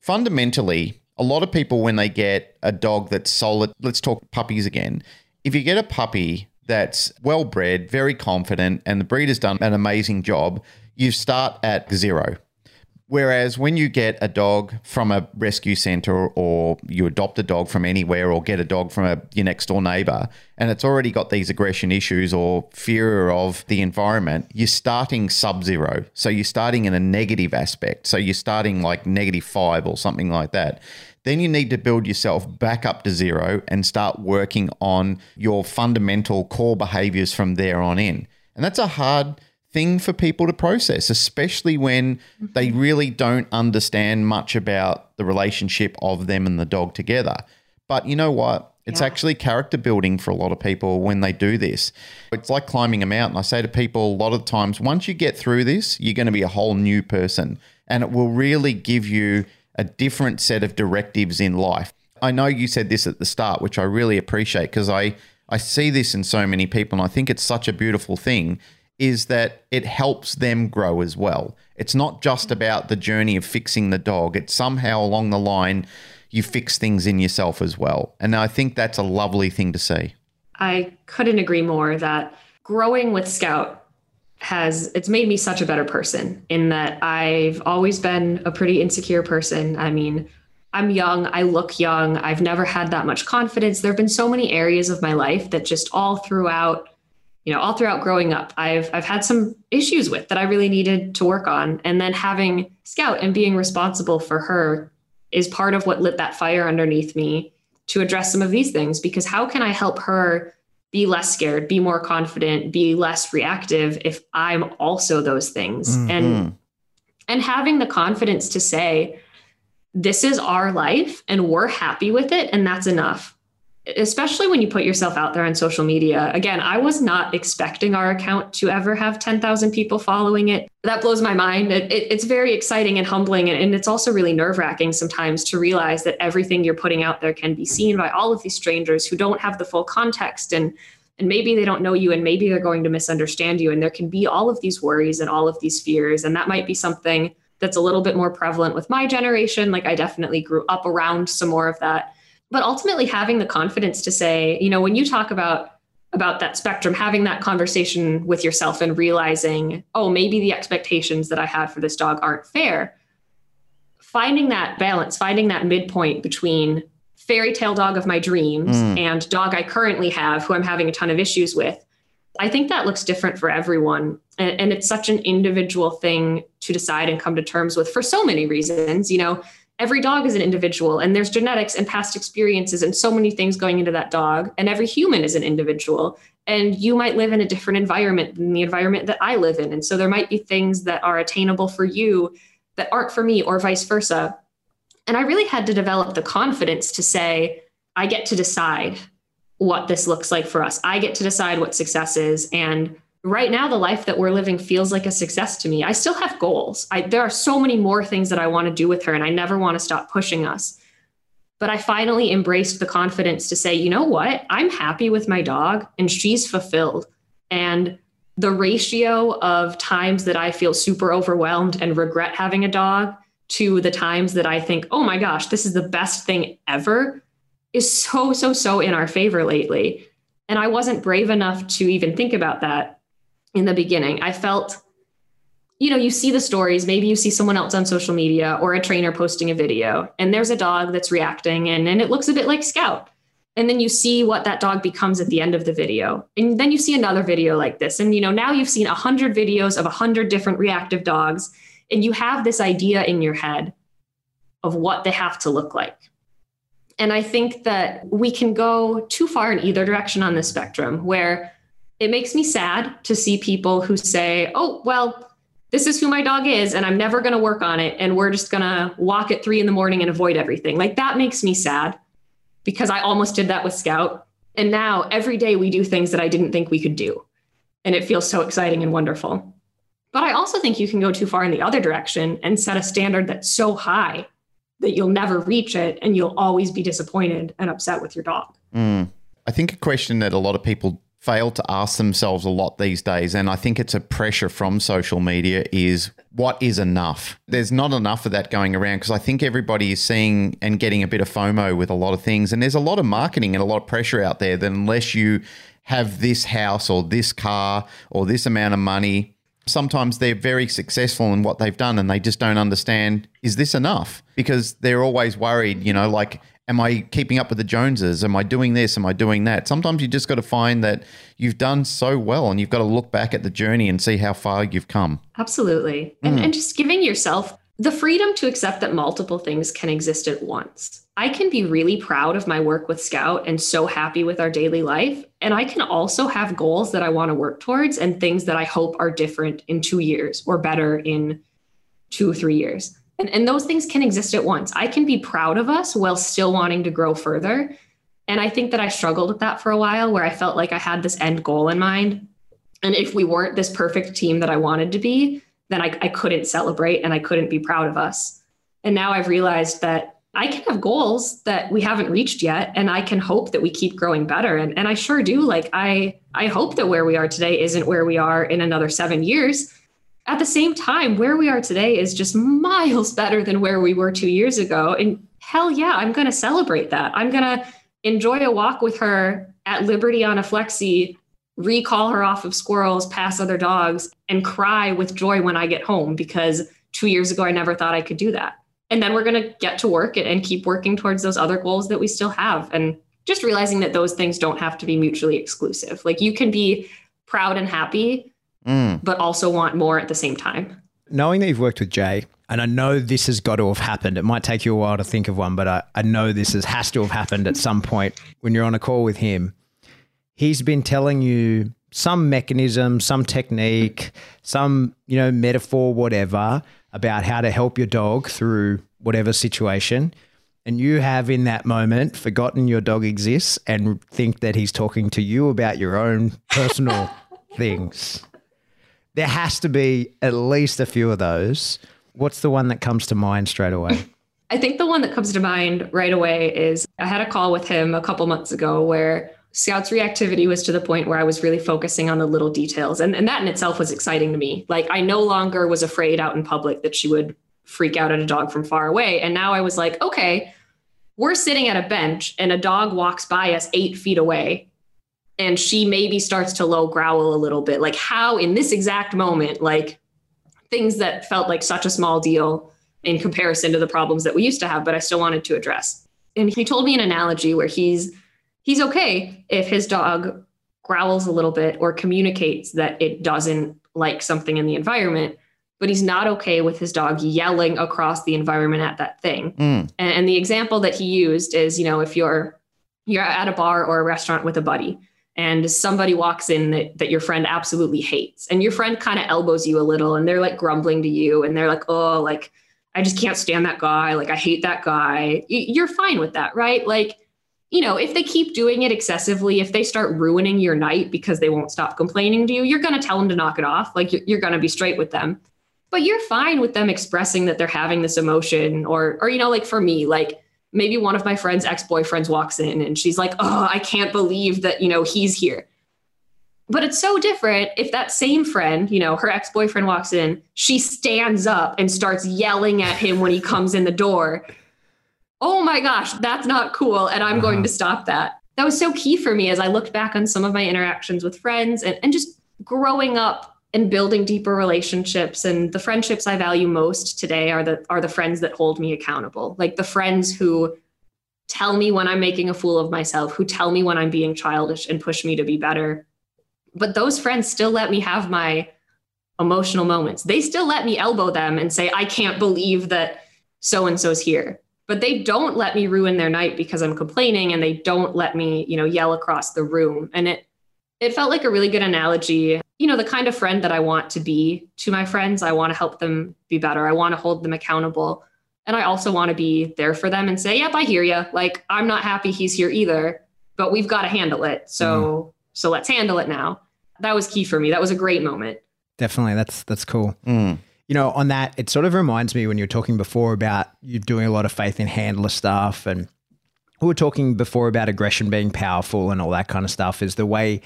Speaker 3: fundamentally, a lot of people, when they get a dog that's solid, let's talk puppies again. If you get a puppy that's well bred, very confident, and the breeder's done an amazing job, you start at zero. Whereas when you get a dog from a rescue center or you adopt a dog from anywhere or get a dog from a, your next door neighbor and it's already got these aggression issues or fear of the environment, you're starting sub zero. So you're starting in a negative aspect. So you're starting like negative five or something like that. Then you need to build yourself back up to zero and start working on your fundamental core behaviors from there on in. And that's a hard thing for people to process, especially when they mm-hmm. really don't understand much about the relationship of them and the dog together. But you know what? It's
Speaker 4: Yeah.
Speaker 3: actually character building for a lot of people when they do this. It's like climbing a mountain. I say to people a lot of times, once you get through this, you're going to be a whole new person. And it will really give you a different set of directives in life. I know you said this at the start, which I really appreciate because I, I see this in so many people and I think it's such a beautiful thing is that it helps them grow as well. It's not just about the journey of fixing the dog, it's somehow along the line you fix things in yourself as well. And I think that's a lovely thing to see.
Speaker 4: I couldn't agree more that growing with Scout has it's made me such a better person in that I've always been a pretty insecure person. I mean, I'm young, I look young, I've never had that much confidence. There've been so many areas of my life that just all throughout you know, all throughout growing up, I've I've had some issues with that I really needed to work on. And then having Scout and being responsible for her is part of what lit that fire underneath me to address some of these things because how can I help her be less scared, be more confident, be less reactive if I'm also those things? Mm-hmm. And and having the confidence to say this is our life and we're happy with it and that's enough. Especially when you put yourself out there on social media. Again, I was not expecting our account to ever have 10,000 people following it. That blows my mind. It, it, it's very exciting and humbling. And, and it's also really nerve wracking sometimes to realize that everything you're putting out there can be seen by all of these strangers who don't have the full context and and maybe they don't know you and maybe they're going to misunderstand you and there can be all of these worries and all of these fears and that might be something that's a little bit more prevalent with my generation like i definitely grew up around some more of that but ultimately having the confidence to say you know when you talk about about that spectrum having that conversation with yourself and realizing oh maybe the expectations that i had for this dog aren't fair finding that balance finding that midpoint between fairy tale dog of my dreams
Speaker 3: Mm.
Speaker 4: and dog I currently have, who I'm having a ton of issues with. I think that looks different for everyone. And, and it's such an individual thing to decide and come to terms with for so many reasons. You know, every dog is an individual, and there's genetics and past experiences and so many things going into that dog. And every human is an individual. And you might live in a different environment than the environment that I live in. And so there might be things that are attainable for you that aren't for me, or vice versa. And I really had to develop the confidence to say, I get to decide what this looks like for us. I get to decide what success is. And right now, the life that we're living feels like a success to me. I still have goals. I, there are so many more things that I want to do with her, and I never want to stop pushing us. But I finally embraced the confidence to say, you know what? I'm happy with my dog, and she's fulfilled. And the ratio of times that I feel super overwhelmed and regret having a dog to the times that I think, oh my gosh, this is the best thing ever is so, so, so in our favor lately. And I wasn't brave enough to even think about that in the beginning. I felt, you know, you see the stories, maybe you see someone else on social media or a trainer posting a video, and there's a dog that's reacting and, and it looks a bit like Scout. And then you see what that dog becomes at the end of the video. And then you see another video like this. And you know, now you've seen a hundred videos of a hundred different reactive dogs, and you have this idea in your head of what they have to look like. And I think that we can go too far in either direction on this spectrum where it makes me sad to see people who say, oh, well, this is who my dog is, and I'm never going to work on it. And we're just going to walk at three in the morning and avoid everything. Like that makes me sad because I almost did that with Scout. And now every day we do things that I didn't think we could do. And it feels so exciting and wonderful. But I also think you can go too far in the other direction and set a standard that's so high that you'll never reach it and you'll always be disappointed and upset with your dog.
Speaker 3: Mm. I think a question that a lot of people fail to ask themselves a lot these days and I think it's a pressure from social media is what is enough. There's not enough of that going around because I think everybody is seeing and getting a bit of FOMO with a lot of things and there's a lot of marketing and a lot of pressure out there that unless you have this house or this car or this amount of money sometimes they're very successful in what they've done and they just don't understand is this enough because they're always worried you know like am i keeping up with the joneses am i doing this am i doing that sometimes you just got to find that you've done so well and you've got to look back at the journey and see how far you've come
Speaker 4: Absolutely. And, mm. and just giving yourself the freedom to accept that multiple things can exist at once. I can be really proud of my work with Scout and so happy with our daily life. And I can also have goals that I want to work towards and things that I hope are different in two years or better in two or three years. And, and those things can exist at once. I can be proud of us while still wanting to grow further. And I think that I struggled with that for a while where I felt like I had this end goal in mind. And if we weren't this perfect team that I wanted to be, then I, I couldn't celebrate and I couldn't be proud of us. And now I've realized that I can have goals that we haven't reached yet, and I can hope that we keep growing better. And, and I sure do. Like I I hope that where we are today isn't where we are in another seven years. At the same time, where we are today is just miles better than where we were two years ago. And hell yeah, I'm gonna celebrate that. I'm gonna enjoy a walk with her at Liberty on a flexi recall her off of squirrels, pass other dogs, and cry with joy when I get home because two years ago I never thought I could do that. And then we're going to get to work and keep working towards those other goals that we still have. And just realizing that those things don't have to be mutually exclusive. Like you can be proud and happy, Mm. but also want more at the same time.
Speaker 2: Knowing that you've worked with Jay, and I know this has got to have happened. It might take you a while to think of one, but I, I know this has, has to have happened at some point when you're on a call with him. He's been telling you some mechanism, some technique, some, you know, metaphor, whatever, about how to help your dog through whatever situation. And you have in that moment forgotten your dog exists and think that he's talking to you about your own personal things. There has to be at least a few of those. What's the one that comes to mind straight away?
Speaker 4: I think the one that comes to mind right away is I had a call with him a couple months ago where Scout's reactivity was to the point where I was really focusing on the little details. And, and that in itself was exciting to me. Like I no longer was afraid out in public that she would freak out at a dog from far away. And now I was like, okay, we're sitting at a bench and a dog walks by us eight feet away and she maybe starts to low growl a little bit. Like how in this exact moment, like things that felt like such a small deal in comparison to the problems that we used to have, but I still wanted to address. And he told me an analogy where he's he's okay if his dog growls a little bit or communicates that it doesn't like something in the environment, but he's not okay with his dog yelling across the environment at that thing.
Speaker 3: Mm.
Speaker 4: And, and the example that he used is, you know, if you're you're at a bar or a restaurant with a buddy and somebody walks in that, that your friend absolutely hates and your friend kind of elbows you a little and they're like grumbling to you and they're like oh like i just can't stand that guy like i hate that guy. You're fine with that right? Like you know if they keep doing it excessively if they start ruining your night because they won't stop complaining to you you're going to tell them to knock it off like you're, you're going to be straight with them. But you're fine with them expressing that they're having this emotion or or you know like for me like maybe one of my friends ex-boyfriends walks in and she's like oh i can't believe that you know he's here. But it's so different if that same friend you know her ex-boyfriend walks in she stands up and starts yelling at him when he comes in the door. Oh my gosh that's not cool and i'm going uh-huh. to stop that. That was so key for me as i looked back on some of my interactions with friends and, and just growing up and building deeper relationships. And the friendships i value most today are the are the friends that hold me accountable like the friends who tell me when i'm making a fool of myself who tell me when i'm being childish and push me to be better. But those friends still let me have my emotional moments. They still let me elbow them and say i can't believe that so and so's here. But they don't let me ruin their night because i'm complaining and they don't let me you know yell across the room. And it it felt like a really good analogy you know the kind of friend that i want to be to my friends i want to help them be better. I want to hold them accountable. And i also want to be there for them and say yep i hear you like i'm not happy he's here either but we've got to handle it. So so let's handle it now. That was key for me. That was a great moment.
Speaker 2: Definitely. That's that's cool.
Speaker 3: Mm.
Speaker 2: You know, on that, it sort of reminds me when you were talking before about you doing a lot of faith in handler stuff and we were talking before about aggression being powerful and all that kind of stuff is the way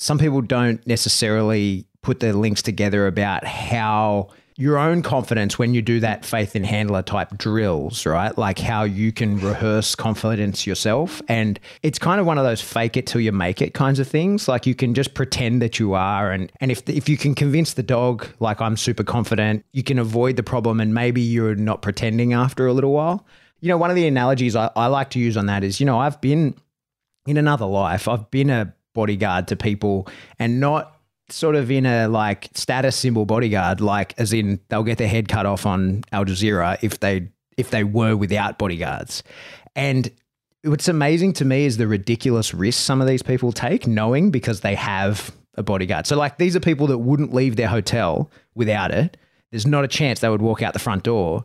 Speaker 2: some people don't necessarily put the links together about how your own confidence when you do that faith in handler type drills, right? Like how you can rehearse confidence yourself. And it's kind of one of those fake it till you make it kinds of things. Like you can just pretend that you are. And, and if, if you can convince the dog, like I'm super confident, you can avoid the problem and maybe you're not pretending after a little while. You know, one of the analogies I, I like to use on that is, you know, I've been in another life, I've been a bodyguard to people and not sort of in a like status symbol bodyguard, like as in they'll get their head cut off on Al Jazeera if they if they were without bodyguards. And what's amazing to me is the ridiculous risks some of these people take, knowing because they have a bodyguard. So like these are people that wouldn't leave their hotel without it. There's not a chance they would walk out the front door.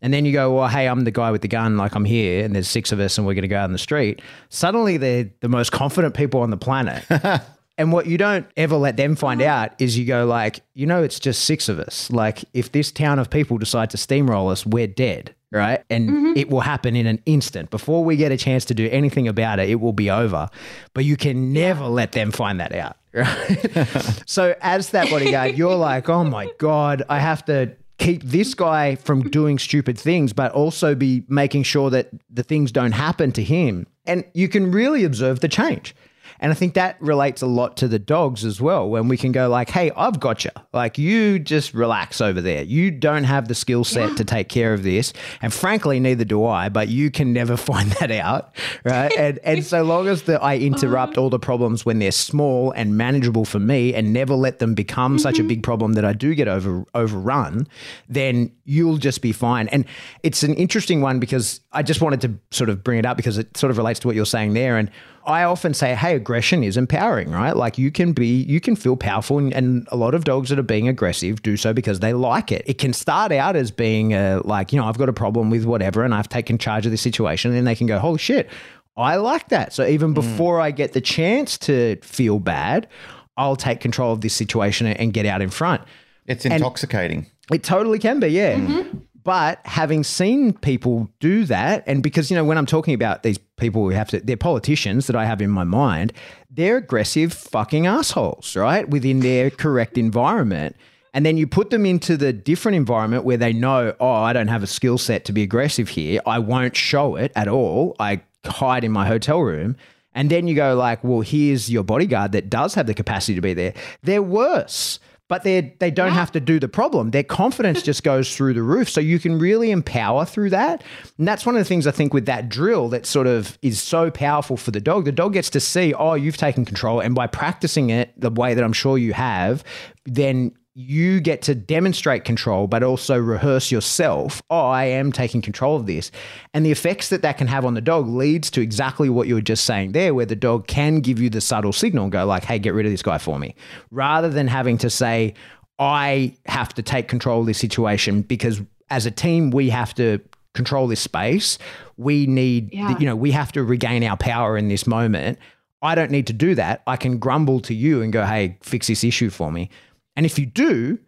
Speaker 2: And then you go, well, hey, I'm the guy with the gun, like I'm here, and there's six of us, and we're going to go out in the street. Suddenly, they're the most confident people on the planet. And what you don't ever let them find out is you go like, you know, it's just six of us. Like if this town of people decide to steamroll us, we're dead, right? And mm-hmm. it will happen in an instant. Before we get a chance to do anything about it, it will be over. But you can never let them find that out, right? so as that bodyguard, you're like, oh my god, I have to keep this guy from doing stupid things, but also be making sure that the things don't happen to him. And you can really observe the change. And I think that relates a lot to the dogs as well, when we can go like, hey, I've got you. Like you just relax over there. You don't have the skill set yeah. to take care of this. And frankly, neither do I, but you can never find that out. Right. and and so long as the, I interrupt uh-huh. all the problems when they're small and manageable for me and never let them become mm-hmm. such a mm-hmm. big problem that I do get over overrun, then you'll just be fine. And it's an interesting one because I just wanted to sort of bring it up because it sort of relates to what you're saying there. And I often say, hey, aggression is empowering, right? Like you can be, you can feel powerful, and, and, a lot of dogs that are being aggressive do so because they like it. It can start out as being a, like, you know, I've got a problem with whatever, and I've taken charge of the situation, and then they can go, holy shit, I like that. So even mm. before mm. I get the chance to feel bad, I'll take control of this situation and get out in front.
Speaker 3: It's intoxicating.
Speaker 2: And it totally can be, yeah. Mm-hmm. But having seen people do that, and because, you know, when I'm talking about these people who have to, they're politicians that I have in my mind, they're aggressive fucking assholes, right? Within their correct environment. And then you put them into the different environment where they know, oh, I don't have a skill set to be aggressive here. I won't show it at all. I hide in my hotel room. And then you go like, well, here's your bodyguard that does have the capacity to be there. They're worse but they they don't yeah. have to do the problem. Their confidence just goes through the roof. So you can really empower through that. And that's one of the things I think with that drill that sort of is so powerful for the dog. The dog gets to see, oh, you've taken control. And by practicing it the way that I'm sure you have, then you get to demonstrate control, but also rehearse yourself. Oh, I am taking control of this. And the effects that that can have on the dog leads to exactly what you were just saying there, where the dog can give you the subtle signal and go, like, hey, get rid of this guy for me, rather than having to say, I have to take control of this situation because as a team, we have to control this space. We need, yeah. you know, we have to regain our power in this moment. I don't need to do that. I can grumble to you and go, hey, fix this issue for me. And if you do,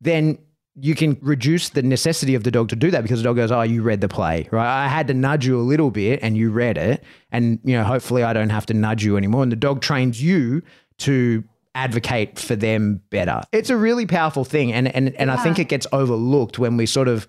Speaker 2: then you can reduce the necessity of the dog to do that because the dog goes, "Oh, you read the play, right? I had to nudge you a little bit, and you read it, and you know, hopefully, I don't have to nudge you anymore." And the dog trains you to advocate for them better. It's a really powerful thing, and and and yeah. I think it gets overlooked when we sort of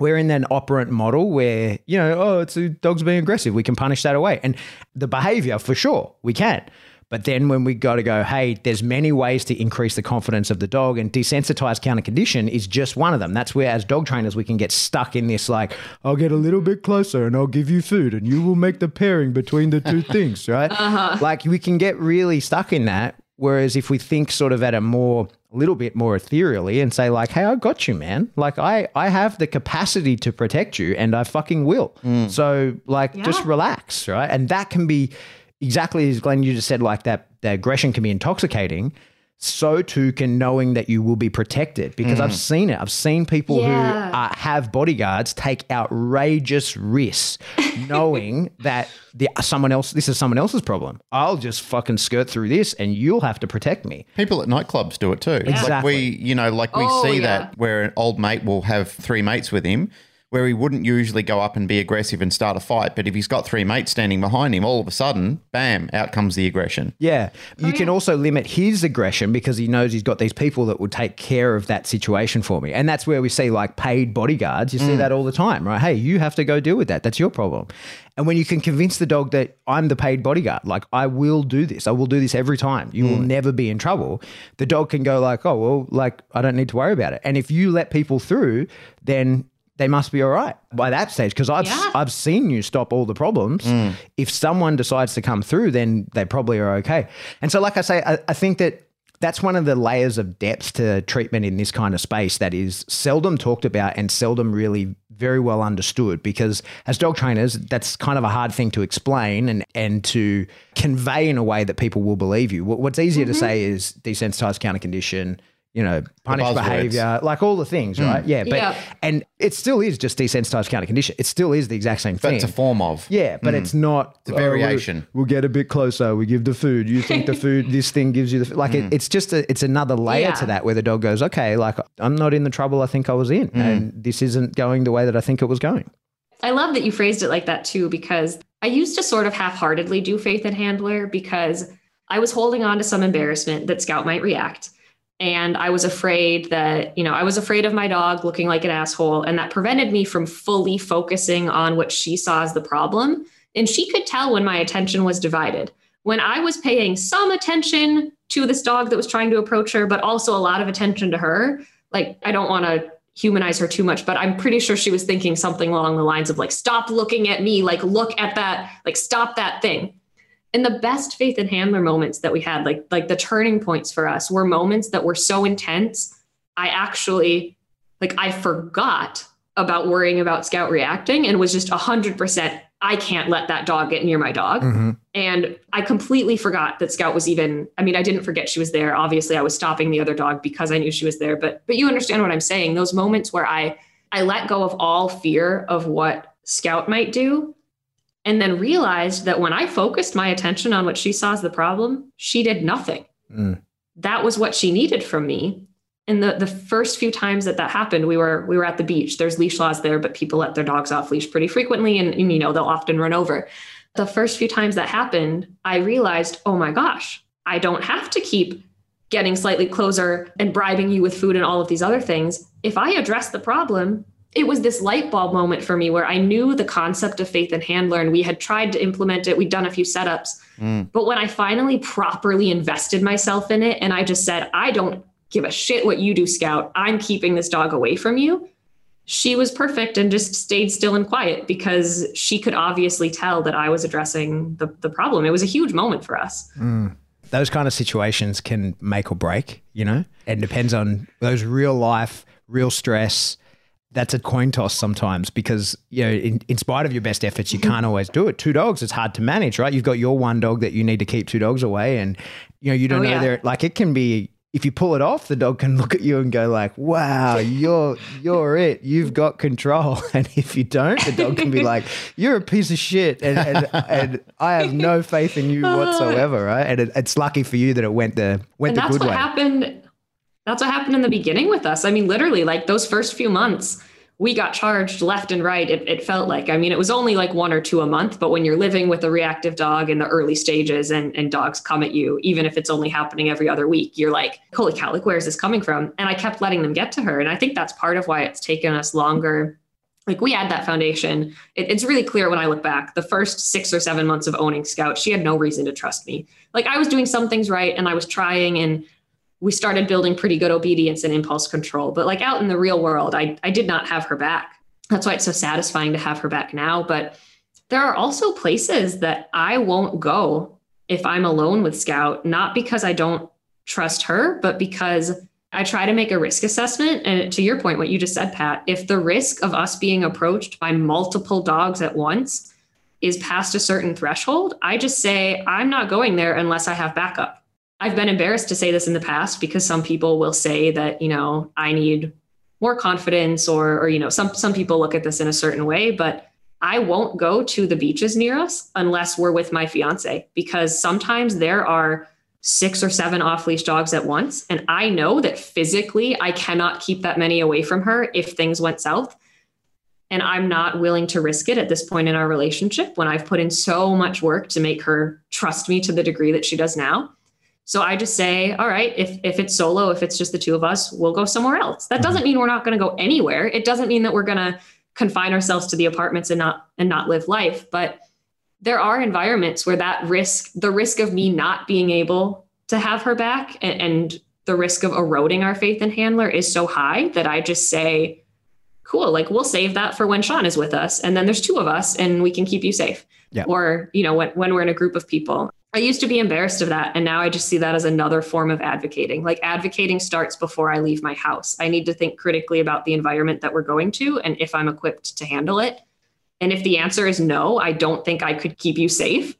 Speaker 2: we're in an operant model where you know, oh, it's a dog's being aggressive, we can punish that away, and the behavior for sure we can. But then when we got to go, hey, there's many ways to increase the confidence of the dog, and desensitized counter condition is just one of them. That's where, as dog trainers, we can get stuck in this like, I'll get a little bit closer and I'll give you food, and you will make the pairing between the two things, right? Uh-huh. Like we can get really stuck in that. Whereas if we think sort of at a more a little bit more ethereally and say like, "Hey, I got you, man. Like I I have the capacity to protect you, and I fucking will. Mm. So like, yeah. just relax, right? And that can be exactly as Glenn you just said, like that, the aggression can be intoxicating. So too can knowing that you will be protected because mm. I've seen it. I've seen people yeah. who uh, have bodyguards take outrageous risks, knowing that the someone else. This is someone else's problem. I'll just fucking skirt through this, and you'll have to protect me.
Speaker 3: People at nightclubs do it too.
Speaker 2: Exactly.
Speaker 3: Like we, you know, like we oh, see yeah. that where an old mate will have three mates with him where he wouldn't usually go up and be aggressive and start a fight. But if he's got three mates standing behind him, all of a sudden, bam, out comes the aggression.
Speaker 2: Yeah. You oh,
Speaker 4: can
Speaker 2: also limit his aggression because he knows he's got these people that will take care of that situation for me. And that's where we see like paid bodyguards. You see mm. that all the time, right? Hey, you have to go deal with that. That's your problem. And when you can convince the dog that I'm the paid bodyguard, like I will do this, I will do this every time, you will mm. never be in trouble, the dog can go like, oh, well, like I don't need to worry about it. And if you let people through, then they must be all right by that stage because I've
Speaker 4: Yeah.
Speaker 2: I've seen you stop all the problems. Mm. If someone decides to come through, then they probably are okay. And so, like I say, I, I think that that's one of the layers of depth to treatment in this kind of space that is seldom talked about and seldom really very well understood because as dog trainers that's kind of a hard thing to explain and and to convey in a way that people will believe you What- what's easier to mm-hmm. say is desensitized counter condition you know punish behavior like all the things hmm. right yeah but
Speaker 4: Yeah.
Speaker 2: and it still is just desensitized counter condition it still is the exact same
Speaker 3: But
Speaker 2: thing
Speaker 3: it's a form of.
Speaker 2: yeah, but hmm. it's not
Speaker 3: a
Speaker 2: "Oh,
Speaker 3: variation."
Speaker 2: we'll, we'll get a bit closer. We give the food. You think the food? This thing gives you the food. like. It, hmm. it's just a, it's another layer
Speaker 4: Yeah.
Speaker 2: to that where the dog goes, okay, like I'm not in the trouble I think I was in, and this isn't going the way that I think it was going.
Speaker 4: I love that you phrased it like that too, because I used to sort of half heartedly do faith in handler because I was holding on to some embarrassment that Scout might react. And I was afraid that, you know, I was afraid of my dog looking like an asshole. And that prevented me from fully focusing on what she saw as the problem. And she could tell when my attention was divided. When I was paying some attention to this dog that was trying to approach her, but also a lot of attention to her, like, I don't want to humanize her too much, but I'm pretty sure she was thinking something along the lines of like, stop looking at me, like look at that, like stop that thing. And the best faith in handler moments that we had, like like the turning points for us, were moments that were so intense. I actually like I forgot about worrying about Scout reacting and was just hundred percent. I can't let that dog get near my dog. Mm-hmm. And I completely forgot that Scout was even, I mean, I didn't forget she was there. Obviously, I was stopping the other dog because I knew she was there. But but you understand what I'm saying. Those moments where I I let go of all fear of what Scout might do and then realized that when I focused my attention on what she saw as the problem, she did nothing.
Speaker 2: Mm.
Speaker 4: That was what she needed from me. And the, the first few times that that happened, we were we were at the beach. There's leash laws there, but people let their dogs off leash pretty frequently, and, and you know they'll often run over. The first few times that happened, I realized, oh my gosh, I don't have to keep getting slightly closer and bribing you with food and all of these other things. If I address the problem, it was this light bulb moment for me where I knew the concept of faith in handler and we had tried to implement it. We'd done a few setups. Mm. But when I finally properly invested myself in it and I just said, I don't give a shit what you do, Scout, I'm keeping this dog away from you. She was perfect and just stayed still and quiet because she could obviously tell that I was addressing the, the problem. It was a huge moment for us. Mm.
Speaker 2: Those kind of situations can make or break, you know, and depends on those real life, real stress. That's a coin toss sometimes because, you know, in, in spite of your best efforts, you can't always do it. Two dogs, it's hard to manage, right? You've got your one dog that you need to keep two dogs away. And, you know, you don't
Speaker 4: Oh,
Speaker 2: know
Speaker 4: yeah.
Speaker 2: there, like it can be, if you pull it off, the dog can look at you and go like, wow, you're, you're it. You've got control. And if you don't, the dog can be like, you're a piece of shit. And, and, and I have no faith in you whatsoever. Right. And it, it's lucky for you that it went the, went
Speaker 4: and
Speaker 2: the good way.
Speaker 4: happened that's what happened in the beginning with us i mean literally like those first few months we got charged left and right it, it felt like i mean it was only like one or two a month but when you're living with a reactive dog in the early stages and, and dogs come at you even if it's only happening every other week you're like holy cow like where is this coming from and i kept letting them get to her and i think that's part of why it's taken us longer like we had that foundation. It, it's really clear when I look back. The first six or seven months of owning Scout, she had no reason to trust me. Like I was doing some things right and I was trying, and we started building pretty good obedience and impulse control. But like out in the real world, I, I did not have her back. That's why it's so satisfying to have her back now. But there are also places that I won't go if I'm alone with Scout, not because I don't trust her, but because I try to make a risk assessment. And to your point, what you just said, Pat, if the risk of us being approached by multiple dogs at once is past a certain threshold, I just say, I'm not going there unless I have backup. I've been embarrassed to say this in the past because some people will say that, you know, I need more confidence or, or you know, some, some people look at this in a certain way, but I won't go to the beaches near us unless we're with my fiance because sometimes there are six or seven off leash dogs at once. And I know that physically I cannot keep that many away from her if things went south. And I'm not willing to risk it at this point in our relationship when I've put in so much work to make her trust me to the degree that she does now. So I just say, all right, if if it's solo, if it's just the two of us, we'll go somewhere else. That doesn't mm-hmm. mean we're not going to go anywhere. It doesn't mean that we're going to confine ourselves to the apartments and not and not live life, but there are environments where that risk, the risk of me not being able to have her back and, and the risk of eroding our faith in Handler is so high that I just say, cool, like we'll save that for when Sean is with us. And then there's two of us and we can keep you safe.
Speaker 2: Yeah.
Speaker 4: Or, you know, when, when we're in a group of people. I used to be embarrassed of that. And now I just see that as another form of advocating. Like advocating starts before I leave my house. I need to think critically about the environment that we're going to and if I'm equipped to handle it. And if the answer is no, I don't think I could keep you safe,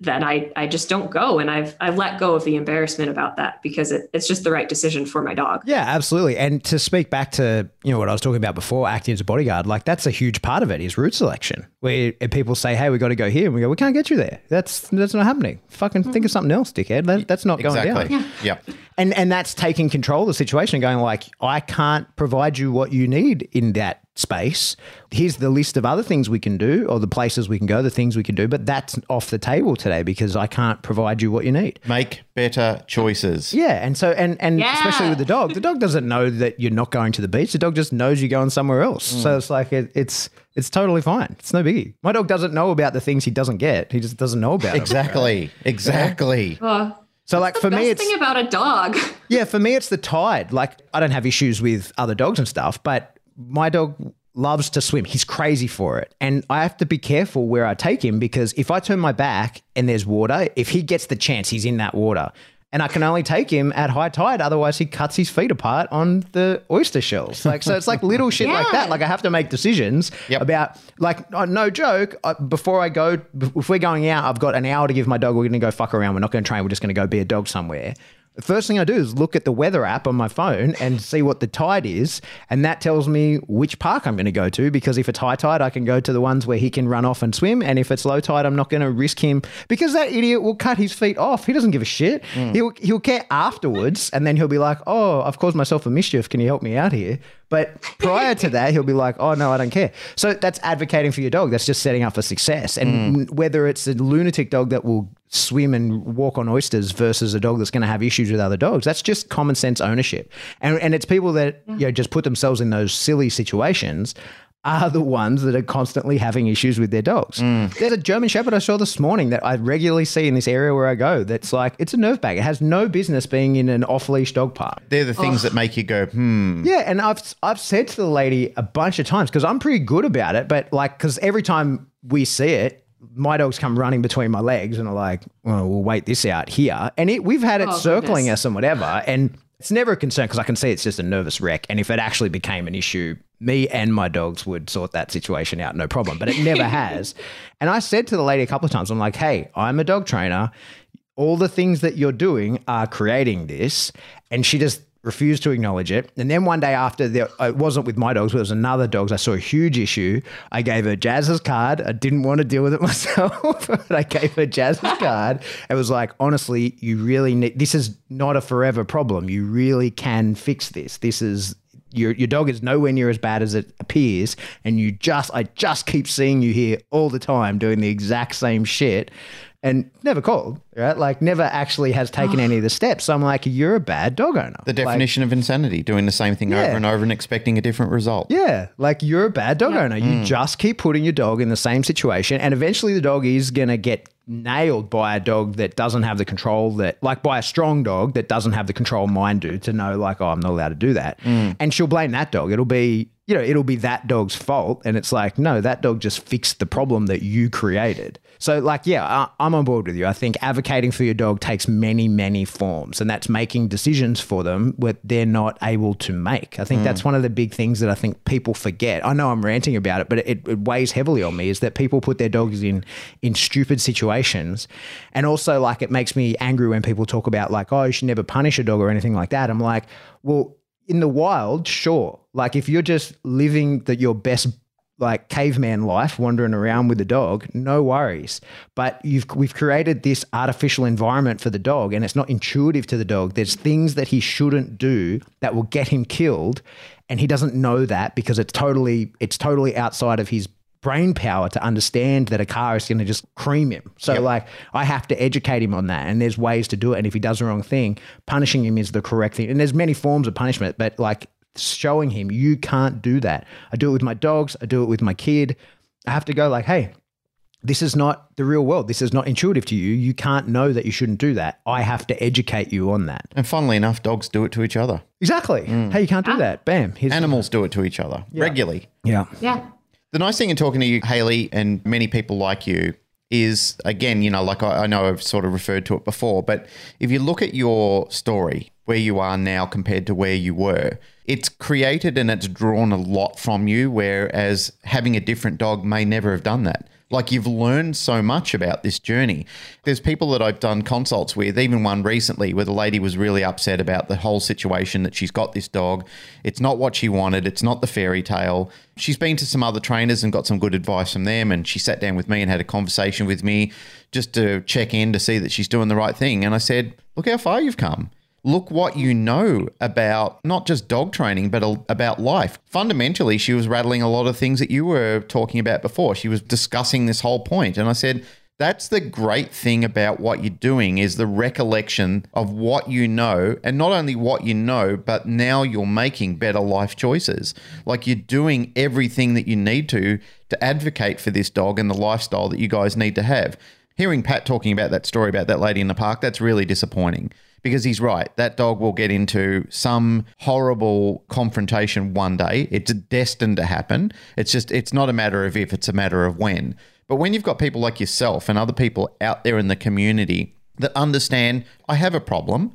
Speaker 4: then I, I just don't go. And I've, I've let go of the embarrassment about that because it, it's just the right decision for my dog.
Speaker 2: Yeah, absolutely. And to speak back to, you know, what I was talking about before, acting as a bodyguard, like that's a huge part of it is route selection. Where people say, hey, we got to go here. And we go, we can't get you there. That's that's not happening. Fucking think of something else, dickhead. That, that's not going
Speaker 3: Exactly.
Speaker 2: down.
Speaker 3: Yep.
Speaker 2: And and that's taking control of the situation and going like, I can't provide you what you need in that space. Here's the list of other things we can do or the places we can go, the things we can do, but that's off the table today because I can't provide you what you need.
Speaker 3: Make better choices.
Speaker 2: Yeah, and so and and
Speaker 4: Yeah.
Speaker 2: especially with the dog, the dog doesn't know that you're not going to the beach. The dog just knows you're going somewhere else.
Speaker 3: Mm.
Speaker 2: So it's like it, it's it's totally fine. It's no biggie. My dog doesn't know about the things he doesn't get. He just doesn't know about them.
Speaker 3: Exactly. Exactly.
Speaker 4: Uh,
Speaker 2: So like for me, it's
Speaker 4: thing about a dog.
Speaker 2: yeah, for me it's the tide. Like I don't have issues with other dogs and stuff, but my dog loves to swim. He's crazy for it. And I have to be careful where I take him because if I turn my back and there's water, if he gets the chance, he's in that water. And I can only take him at high tide, otherwise he cuts his feet apart on the oyster shells. Like so, it's like little shit like that. Like I have to make decisions
Speaker 3: Yep.
Speaker 2: about like uh, no joke. Uh, before I go, if we're going out, I've got an hour to give my dog. We're going to go fuck around. We're not going to train. We're just going to go be a dog somewhere. The first thing I do is look at the weather app on my phone and see what the tide is, and that tells me which park I'm going to go to. Because if it's high tide, I can go to the ones where he can run off and swim, and if it's low tide, I'm not going to risk him because that idiot will cut his feet off. He doesn't give a shit. Mm. He'll he'll care afterwards, and then he'll be like, "Oh, I've caused myself a mischief. Can you help me out here?" But prior to that, he'll be like, "Oh no, I don't care." So that's advocating for your dog. That's just setting up for success. And mm. whether it's a lunatic dog that will swim and walk on oysters versus a dog that's going to have issues with other dogs, that's just common sense ownership. And and it's people that mm. you know just put themselves in those silly situations. Are the ones that are constantly having issues with their dogs. There's a German Shepherd I saw this morning that I regularly see in this area where I go. That's like it's a nerve bag. It has no business being in an off leash dog park.
Speaker 3: They're the things that make you go, hmm.
Speaker 2: Yeah, and I've I've said to the lady a bunch of times because I'm pretty good about it, but like because every time we see it, my dogs come running between my legs and are like, "Well, we'll wait this out here," and it we've had it
Speaker 4: Oh,
Speaker 2: circling
Speaker 4: goodness.
Speaker 2: us and whatever, and it's never a concern because I can see it's just a nervous wreck, and if it actually became an issue. Me and my dogs would sort that situation out, no problem. But it never has. And I said to the lady a couple of times, I'm like, hey, I'm a dog trainer all the things that you're doing are creating this. And she just refused to acknowledge it. And then one day after, there, it wasn't with my dogs, but it was another dogs. I saw a huge issue. I gave her Jazz's card. I didn't want to deal with it myself, but I gave her Jazz's card. It was like, honestly, you really need, this is not a forever problem. You really can fix this. This is, your, your dog is nowhere near as bad as it appears and you just i just keep seeing you here all the time doing the exact same shit and never called right like never actually has taken any of the steps so i'm like you're a bad dog owner
Speaker 3: The
Speaker 2: Like,
Speaker 3: definition of insanity, doing the same thing
Speaker 2: Yeah.
Speaker 3: over and over and expecting a different result.
Speaker 2: yeah, like you're a bad dog owner.
Speaker 3: Mm.
Speaker 2: You just keep putting your dog in the same situation, and eventually the dog is going to get nailed by a dog that doesn't have the control that, like by a strong dog that doesn't have the control mine do to know, like, oh, I'm not allowed to do that.
Speaker 3: Mm.
Speaker 2: And she'll blame that dog. It'll be, you know, it'll be that dog's fault. And it's like, no, that dog just fixed the problem that you created. So, like, yeah, I, I'm on board with you. I think advocating for your dog takes many, many forms, and that's making decisions for them that they're not able to make. I think hmm. that's one of the big things that I think people forget. I know I'm ranting about it, but it, it weighs heavily on me is that people put their dogs in in stupid situations, and also like it makes me angry when people talk about like, oh, you should never punish a dog or anything like that. I'm like, well, in the wild, sure. Like if you're just living the, your best like caveman life wandering around with the dog, no worries. But you've we've created this artificial environment for the dog and it's not intuitive to the dog. There's things that he shouldn't do that will get him killed and he doesn't know that because it's totally it's totally outside of his brain power to understand that a car is going to just cream him. So
Speaker 3: Yep.
Speaker 2: like I have to educate him on that and there's ways to do it and if he does the wrong thing, punishing him is the correct thing. And there's many forms of punishment, but like showing him you can't do that. I do it with my dogs, I do it with my kid. I have to go like, "Hey, this is not the real world. This is not intuitive to you. You can't know that you shouldn't do that. I have to educate you on that."
Speaker 3: And funnily enough, dogs do it to each other.
Speaker 2: Exactly. Mm. Hey, you can't do ah. that. Bam. Here's
Speaker 3: Animals do it to each other regularly.
Speaker 2: Yeah.
Speaker 4: Yeah.
Speaker 3: The nice thing in talking to you, Haley, and many people like you is, again, you know, like I, I know I've sort of referred to it before, but if you look at your story, where you are now compared to where you were, it's created and it's drawn a lot from you, whereas having a different dog may never have done that. Like you've learned so much about this journey. There's people that I've done consults with, even one recently where the lady was really upset about the whole situation that she's got this dog. It's not what she wanted, it's not the fairy tale. She's been to some other trainers and got some good advice from them. And she sat down with me and had a conversation with me just to check in to see that she's doing the right thing. And I said, Look how far you've come look what you know about not just dog training, but about life. Fundamentally, she was rattling a lot of things that you were talking about before. She was discussing this whole point, and I said, that's the great thing about what you're doing is the recollection of what you know. And not only what you know but now you're making better life choices. Like you're doing everything that you need to to advocate for this dog and the lifestyle that you guys need to have. Hearing Pat talking about that story about that lady in the park, that's really disappointing because he's right. That dog will get into some horrible confrontation one day. It's destined to happen. It's just, it's not a matter of if, it's a matter of when. But when you've got people like yourself and other people out there in the community that understand, I have a problem.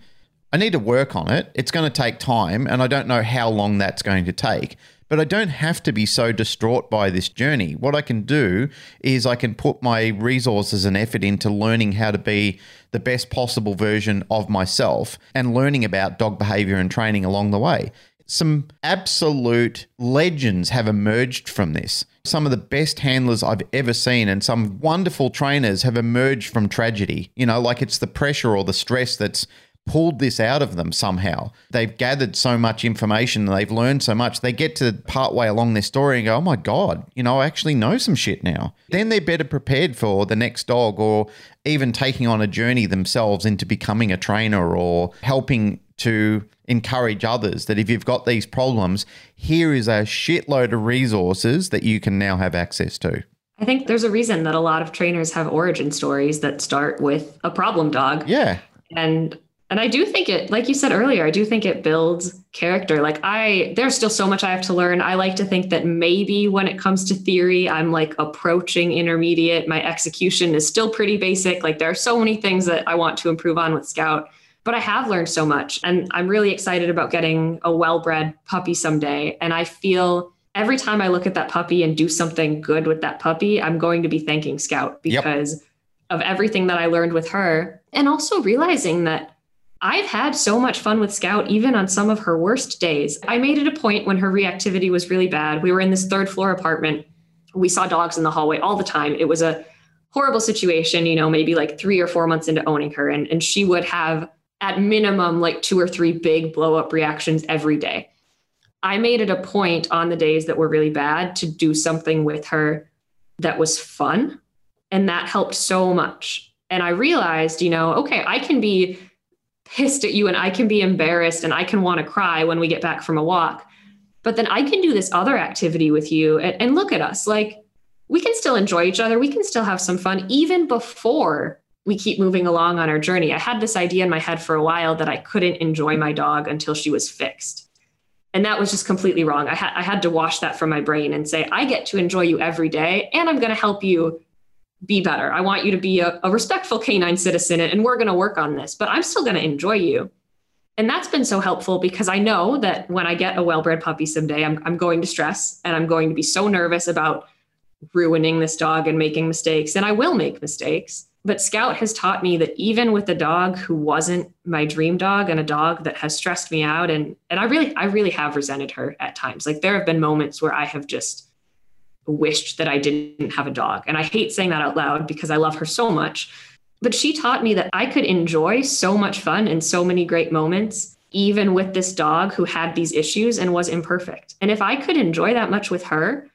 Speaker 3: I need to work on it. It's going to take time, and I don't know how long that's going to take. But I don't have to be so distraught by this journey. What I can do is I can put my resources and effort into learning how to be the best possible version of myself and learning about dog behavior and training along the way. Some absolute legends have emerged from this. Some of the best handlers I've ever seen and some wonderful trainers have emerged from tragedy. You know, like it's the pressure or the stress that's pulled this out of them somehow. They've gathered so much information, they've learned so much. They get to part way along their story and go, "Oh my god, you know, I actually know some shit now." Then they're better prepared for the next dog or even taking on a journey themselves into becoming a trainer or helping to encourage others that if you've got these problems, here is a shitload of resources that you can now have access to.
Speaker 4: I think there's a reason that a lot of trainers have origin stories that start with a problem dog.
Speaker 3: Yeah.
Speaker 4: and and i do think it like you said earlier i do think it builds character. Like i there's still so much i have to learn. I like to think that maybe when it comes to theory i'm like approaching intermediate. My execution is still pretty basic. Like there are so many things that i want to improve on with scout but i have learned so much. And i'm really excited about getting a well-bred puppy someday. And i feel every time i look at that puppy and do something good with that puppy i'm going to be thanking scout
Speaker 3: Yep.
Speaker 4: because of everything that i learned with her. And also realizing that I've had so much fun with Scout, even on some of her worst days. I made it a point when her reactivity was really bad. We were in this third floor apartment. We saw dogs in the hallway all the time. It was a horrible situation, you know, maybe like three or four months into owning her. And, and she would have, at minimum, like two or three big blow up reactions every day. I made it a point on the days that were really bad to do something with her that was fun. And that helped so much. And I realized, you know, okay, I can be pissed at you and I can be embarrassed and I can want to cry when we get back from a walk. But then I can do this other activity with you and, and look at us. Like we can still enjoy each other. We can still have some fun even before we keep moving along on our journey. I had this idea in my head for a while that I couldn't enjoy my dog until she was fixed. And that was just completely wrong. I, ha- I had to wash that from my brain and say, I get to enjoy you every day and I'm going to help you be better. I want you to be a, a respectful canine citizen and we're going to work on this, but I'm still going to enjoy you. And that's been so helpful because I know that when I get a well bred puppy someday, I'm, I'm going to stress and I'm going to be so nervous about ruining this dog and making mistakes. And I will make mistakes. But Scout has taught me that even with a dog who wasn't my dream dog and a dog that has stressed me out, and, and I really, I really have resented her at times. Like there have been moments where I have just wished that I didn't have a dog. And I hate saying that out loud because I love her so much. But she taught me that I could enjoy so much fun and so many great moments, even with this dog who had these issues and was imperfect. And if I could enjoy that much with her,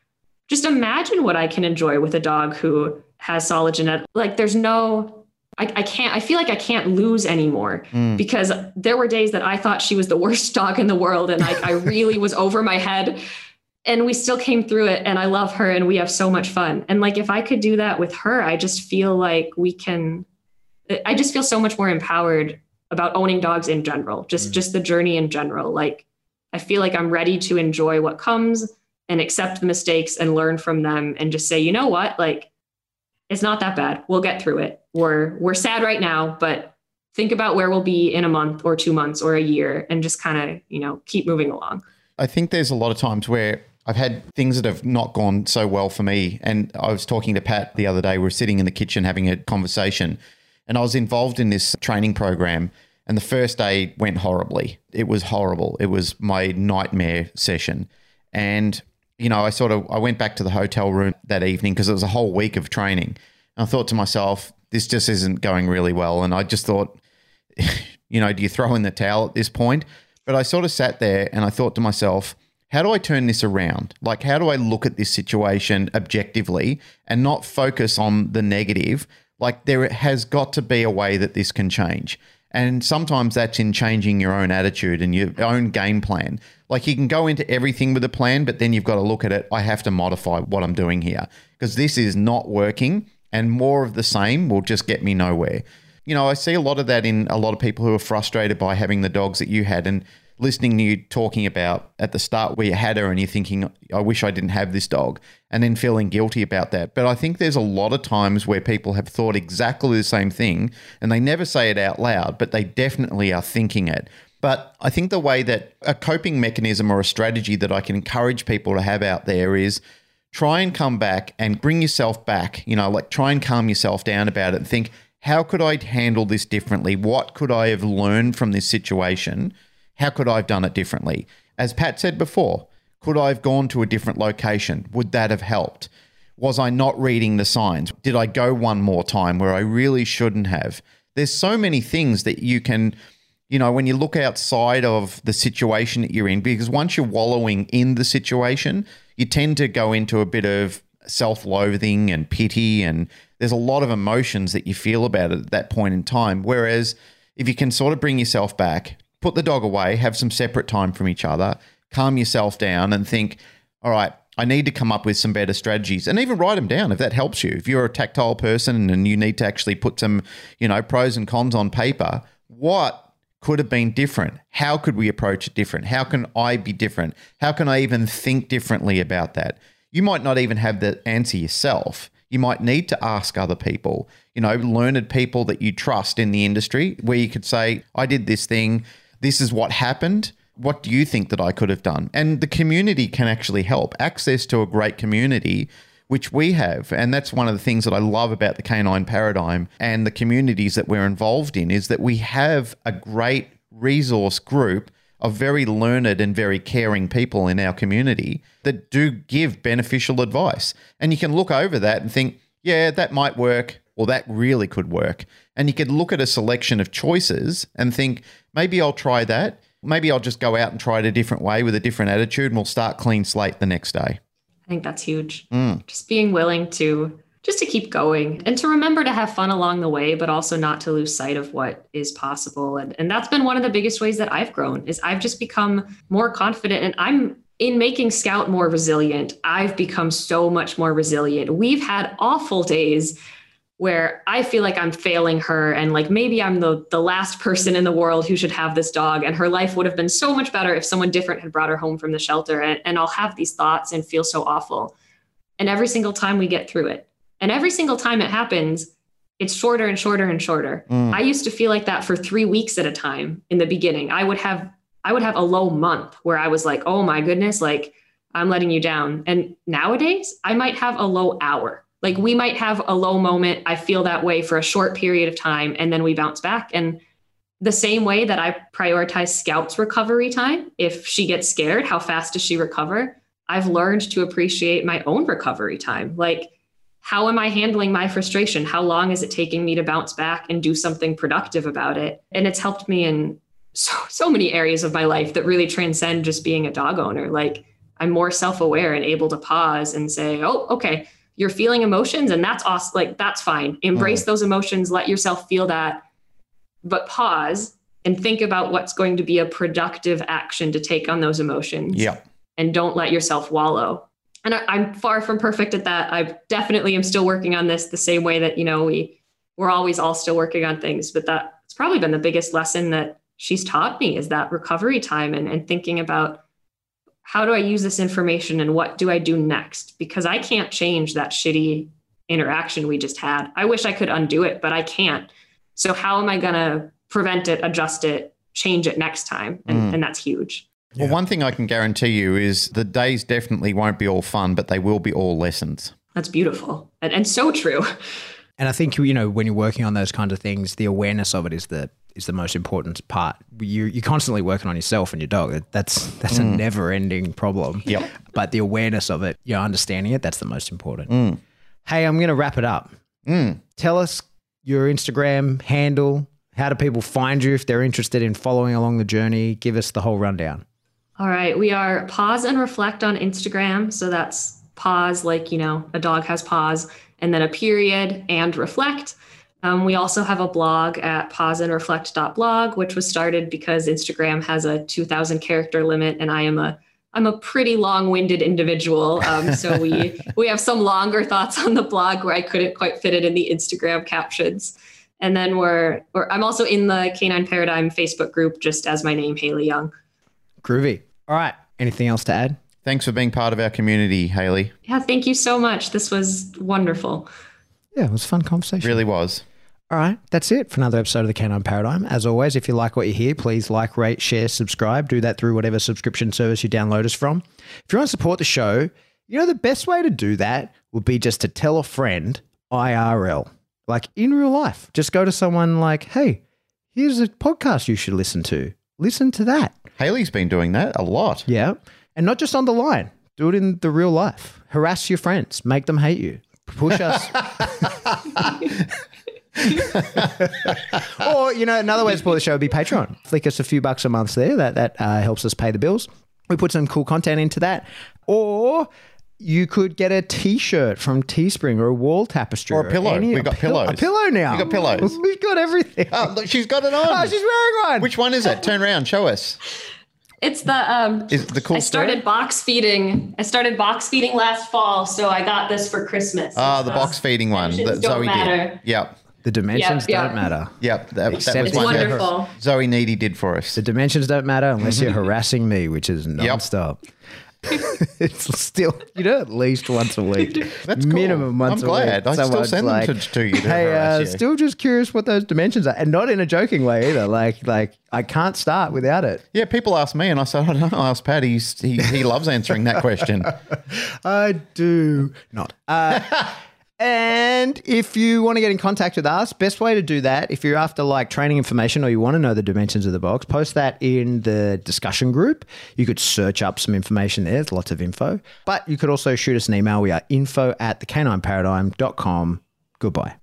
Speaker 4: just imagine what I can enjoy with a dog who has solid genetic. Like, there's no, I, I can't, I feel like I can't lose anymore mm. because there were days that I thought she was the worst dog in the world. And I, I really was over my head and we still came through it and i love her and we have so much fun. And like if i could do that with her i just feel like we can i just feel so much more empowered about owning dogs in general just mm. just the journey in general. Like i feel like i'm ready to enjoy what comes and accept the mistakes and learn from them and just say you know what? Like it's not that bad. We'll get through it. We're we're sad right now but think about where we'll be in a month or two months or a year and just kind of you know keep moving along
Speaker 3: I think there's a lot of times where I've had things that have not gone so well for me. And I was talking to Pat the other day. We are sitting in the kitchen having a conversation, and I was involved in this training program. And the first day went horribly. It was horrible. It was my nightmare session. And, you know, I sort of I went back to the hotel room that evening because it was a whole week of training. And I thought to myself, this just isn't going really well. And I just thought, you know, do you throw in the towel at this point? But I sort of sat there and I thought to myself, how do I turn this around? Like, how do I look at this situation objectively and not focus on the negative? Like, there has got to be a way that this can change. And sometimes that's in changing your own attitude and your own game plan. Like, you can go into everything with a plan, but then you've got to look at it. I have to modify what I'm doing here because this is not working, and more of the same will just get me nowhere. You know, I see a lot of that in a lot of people who are frustrated by having the dogs that you had. And listening to you talking about at the start where you had her and you're thinking, I wish I didn't have this dog, and then feeling guilty about that. But I think there's a lot of times where people have thought exactly the same thing and they never say it out loud, but they definitely are thinking it. But I think the way that a coping mechanism or a strategy that I can encourage people to have out there is try and come back and bring yourself back, you know, like try and calm yourself down about it and think, how could I handle this differently? What could I have learned from this situation? How could I have done it differently? As Pat said before, could I have gone to a different location? Would that have helped? Was I not reading the signs? Did I go one more time where I really shouldn't have? There's so many things that you can, you know, when you look outside of the situation that you're in, because once you're wallowing in the situation, you tend to go into a bit of self loathing and pity, and there's a lot of emotions that you feel about it at that point in time. Whereas if you can sort of bring yourself back, put the dog away, have some separate time from each other, calm yourself down, and think, all right, I need to come up with some better strategies and even write them down if that helps you. If you're a tactile person and you need to actually put some, you know, pros and cons on paper, what could have been different? How could we approach it different? How can I be different? How can I even think differently about that? You might not even have the answer yourself. You might need to ask other people, you know, learned people that you trust in the industry where you could say, I did this thing this is what happened. What do you think that I could have done? And the community can actually help. Access to a great community, which we have. And that's one of the things that I love about the canine paradigm and the communities that we're involved in is that we have a great resource group of very learned and very caring people in our community that do give beneficial advice. And you can look over that and think, yeah, that might work, or that really could work. And you could look at a selection of choices and think, maybe I'll try that. Maybe I'll just go out and try it a different way with a different attitude and we'll start clean slate the next day.
Speaker 4: I think that's huge. Mm. Just being willing to just to keep going and to remember to have fun along the way, but also not to lose sight of what is possible. And, and that's been one of the biggest ways that I've grown is I've just become more confident and I'm in making Scout more resilient. I've become so much more resilient. We've had awful days where I feel like I'm failing her and like maybe I'm the the last person in the world who should have this dog and her life would have been so much better if someone different had brought her home from the shelter and, and I'll have these thoughts and feel so awful. And every single time we get through it. And every single time it happens, it's shorter and shorter and shorter. Mm. I used to feel like that for 3 weeks at a time in the beginning. I would have I would have a low month where I was like, "Oh my goodness, like I'm letting you down." And nowadays, I might have a low hour like we might have a low moment. I feel that way for a short period of time and then we bounce back. And the same way that I prioritize Scout's recovery time, if she gets scared, how fast does she recover? I've learned to appreciate my own recovery time. Like, how am I handling my frustration? How long is it taking me to bounce back and do something productive about it? And it's helped me in so, so many areas of my life that really transcend just being a dog owner. Like, I'm more self aware and able to pause and say, oh, okay, you're feeling emotions and that's awesome. Like, that's fine. Embrace those emotions, let yourself feel that, but pause and think about what's going to be a productive action to take on those emotions.
Speaker 3: Yeah.
Speaker 4: And don't let yourself wallow. And I, I'm far from perfect at that. I definitely am still working on this the same way that, you know, we we're always all still working on things, but that's probably been the biggest lesson that she's taught me is that recovery time and, and thinking about how do I use this information and what do I do next? Because I can't change that shitty interaction we just had. I wish I could undo it, but I can't. So how am I going to prevent it, adjust it, change it next time. And, mm. and that's huge.
Speaker 3: Well, one thing I can guarantee you is the days definitely won't be all fun, but they will be all lessons.
Speaker 4: That's beautiful and, and so true.
Speaker 2: And I think you know when you're working on those kinds of things, the awareness of it is the is the most important part. You you're constantly working on yourself and your dog. That's that's mm. a never ending problem.
Speaker 3: Yep.
Speaker 2: But the awareness of it, you're understanding it. That's the most important. Mm. Hey, I'm going to wrap it up. Mm. Tell us your Instagram handle, how do people find you if they're interested in following along the journey? Give us the whole rundown.
Speaker 4: All right. We are paws and reflect on Instagram. So that's paws, like, you know, a dog has paws, and then a period and reflect. Um, we also have a blog at pawsandreflect.blog, which was started because Instagram has a 2,000 character limit, and I am a I'm a pretty long-winded individual, um, so we we have some longer thoughts on the blog where I couldn't quite fit it in the Instagram captions. And then we're, we're I'm also in the Canine Paradigm Facebook group just as my name, Haley Young.
Speaker 2: Groovy. All right. Anything else to add?
Speaker 3: Thanks for being part of our community, Haley.
Speaker 4: Yeah, thank you so much. This was wonderful.
Speaker 2: Yeah, it was a fun conversation.
Speaker 3: Really was.
Speaker 2: All right, that's it for another episode of the Canine Paradigm. As always, if you like what you hear, please like, rate, share, subscribe. Do that through whatever subscription service you download us from. If you want to support the show, you know, the best way to do that would be just to tell a friend IRL like in real life. Just go to someone like, hey, here's a podcast you should listen to. Listen to that.
Speaker 3: Haley's been doing that a lot.
Speaker 2: Yeah. And not just on the line, do it in the real life. Harass your friends, make them hate you. Push us. or, you know, another way to support the show would be Patreon. Flick us a few bucks a month there. That, that uh, helps us pay the bills. We put some cool content into that. Or you could get a T-shirt from Teespring or a wall tapestry
Speaker 3: or a pillow. Any, we got pillows.
Speaker 2: A pillow now.
Speaker 3: We got pillows.
Speaker 2: We've got everything.
Speaker 3: Oh, look, she's got it on.
Speaker 2: Oh, she's wearing one.
Speaker 3: Which one is it? Turn around. Show us.
Speaker 4: It's the um.
Speaker 3: Is the cool?
Speaker 4: I started story? box feeding. I started box feeding last fall, so I got this for Christmas.
Speaker 3: Ah, the box feeding one that Zoe matter. did. Yep.
Speaker 2: The dimensions yep, yep. don't matter.
Speaker 3: Yep, that, that was
Speaker 4: it's one wonderful.
Speaker 3: Zoe Needy did for us.
Speaker 2: The dimensions don't matter unless you're harassing me, which is nonstop. Yep. it's still you know at least once a week.
Speaker 3: That's cool.
Speaker 2: minimum once
Speaker 3: I'm glad.
Speaker 2: a
Speaker 3: week. I still send like, them to, to you. To
Speaker 2: hey,
Speaker 3: uh,
Speaker 2: still just curious what those dimensions are, and not in a joking way either. Like, like I can't start without it.
Speaker 3: Yeah, people ask me, and I said, I don't know. Ask Pat. He's, he he loves answering that question.
Speaker 2: I do not. Uh, and if you want to get in contact with us, best way to do that, if you're after like training information or you want to know the dimensions of the box, post that in the discussion group. You could search up some information there. There's lots of info. But you could also shoot us an email. We are info at thecanineparadigm.com. Goodbye.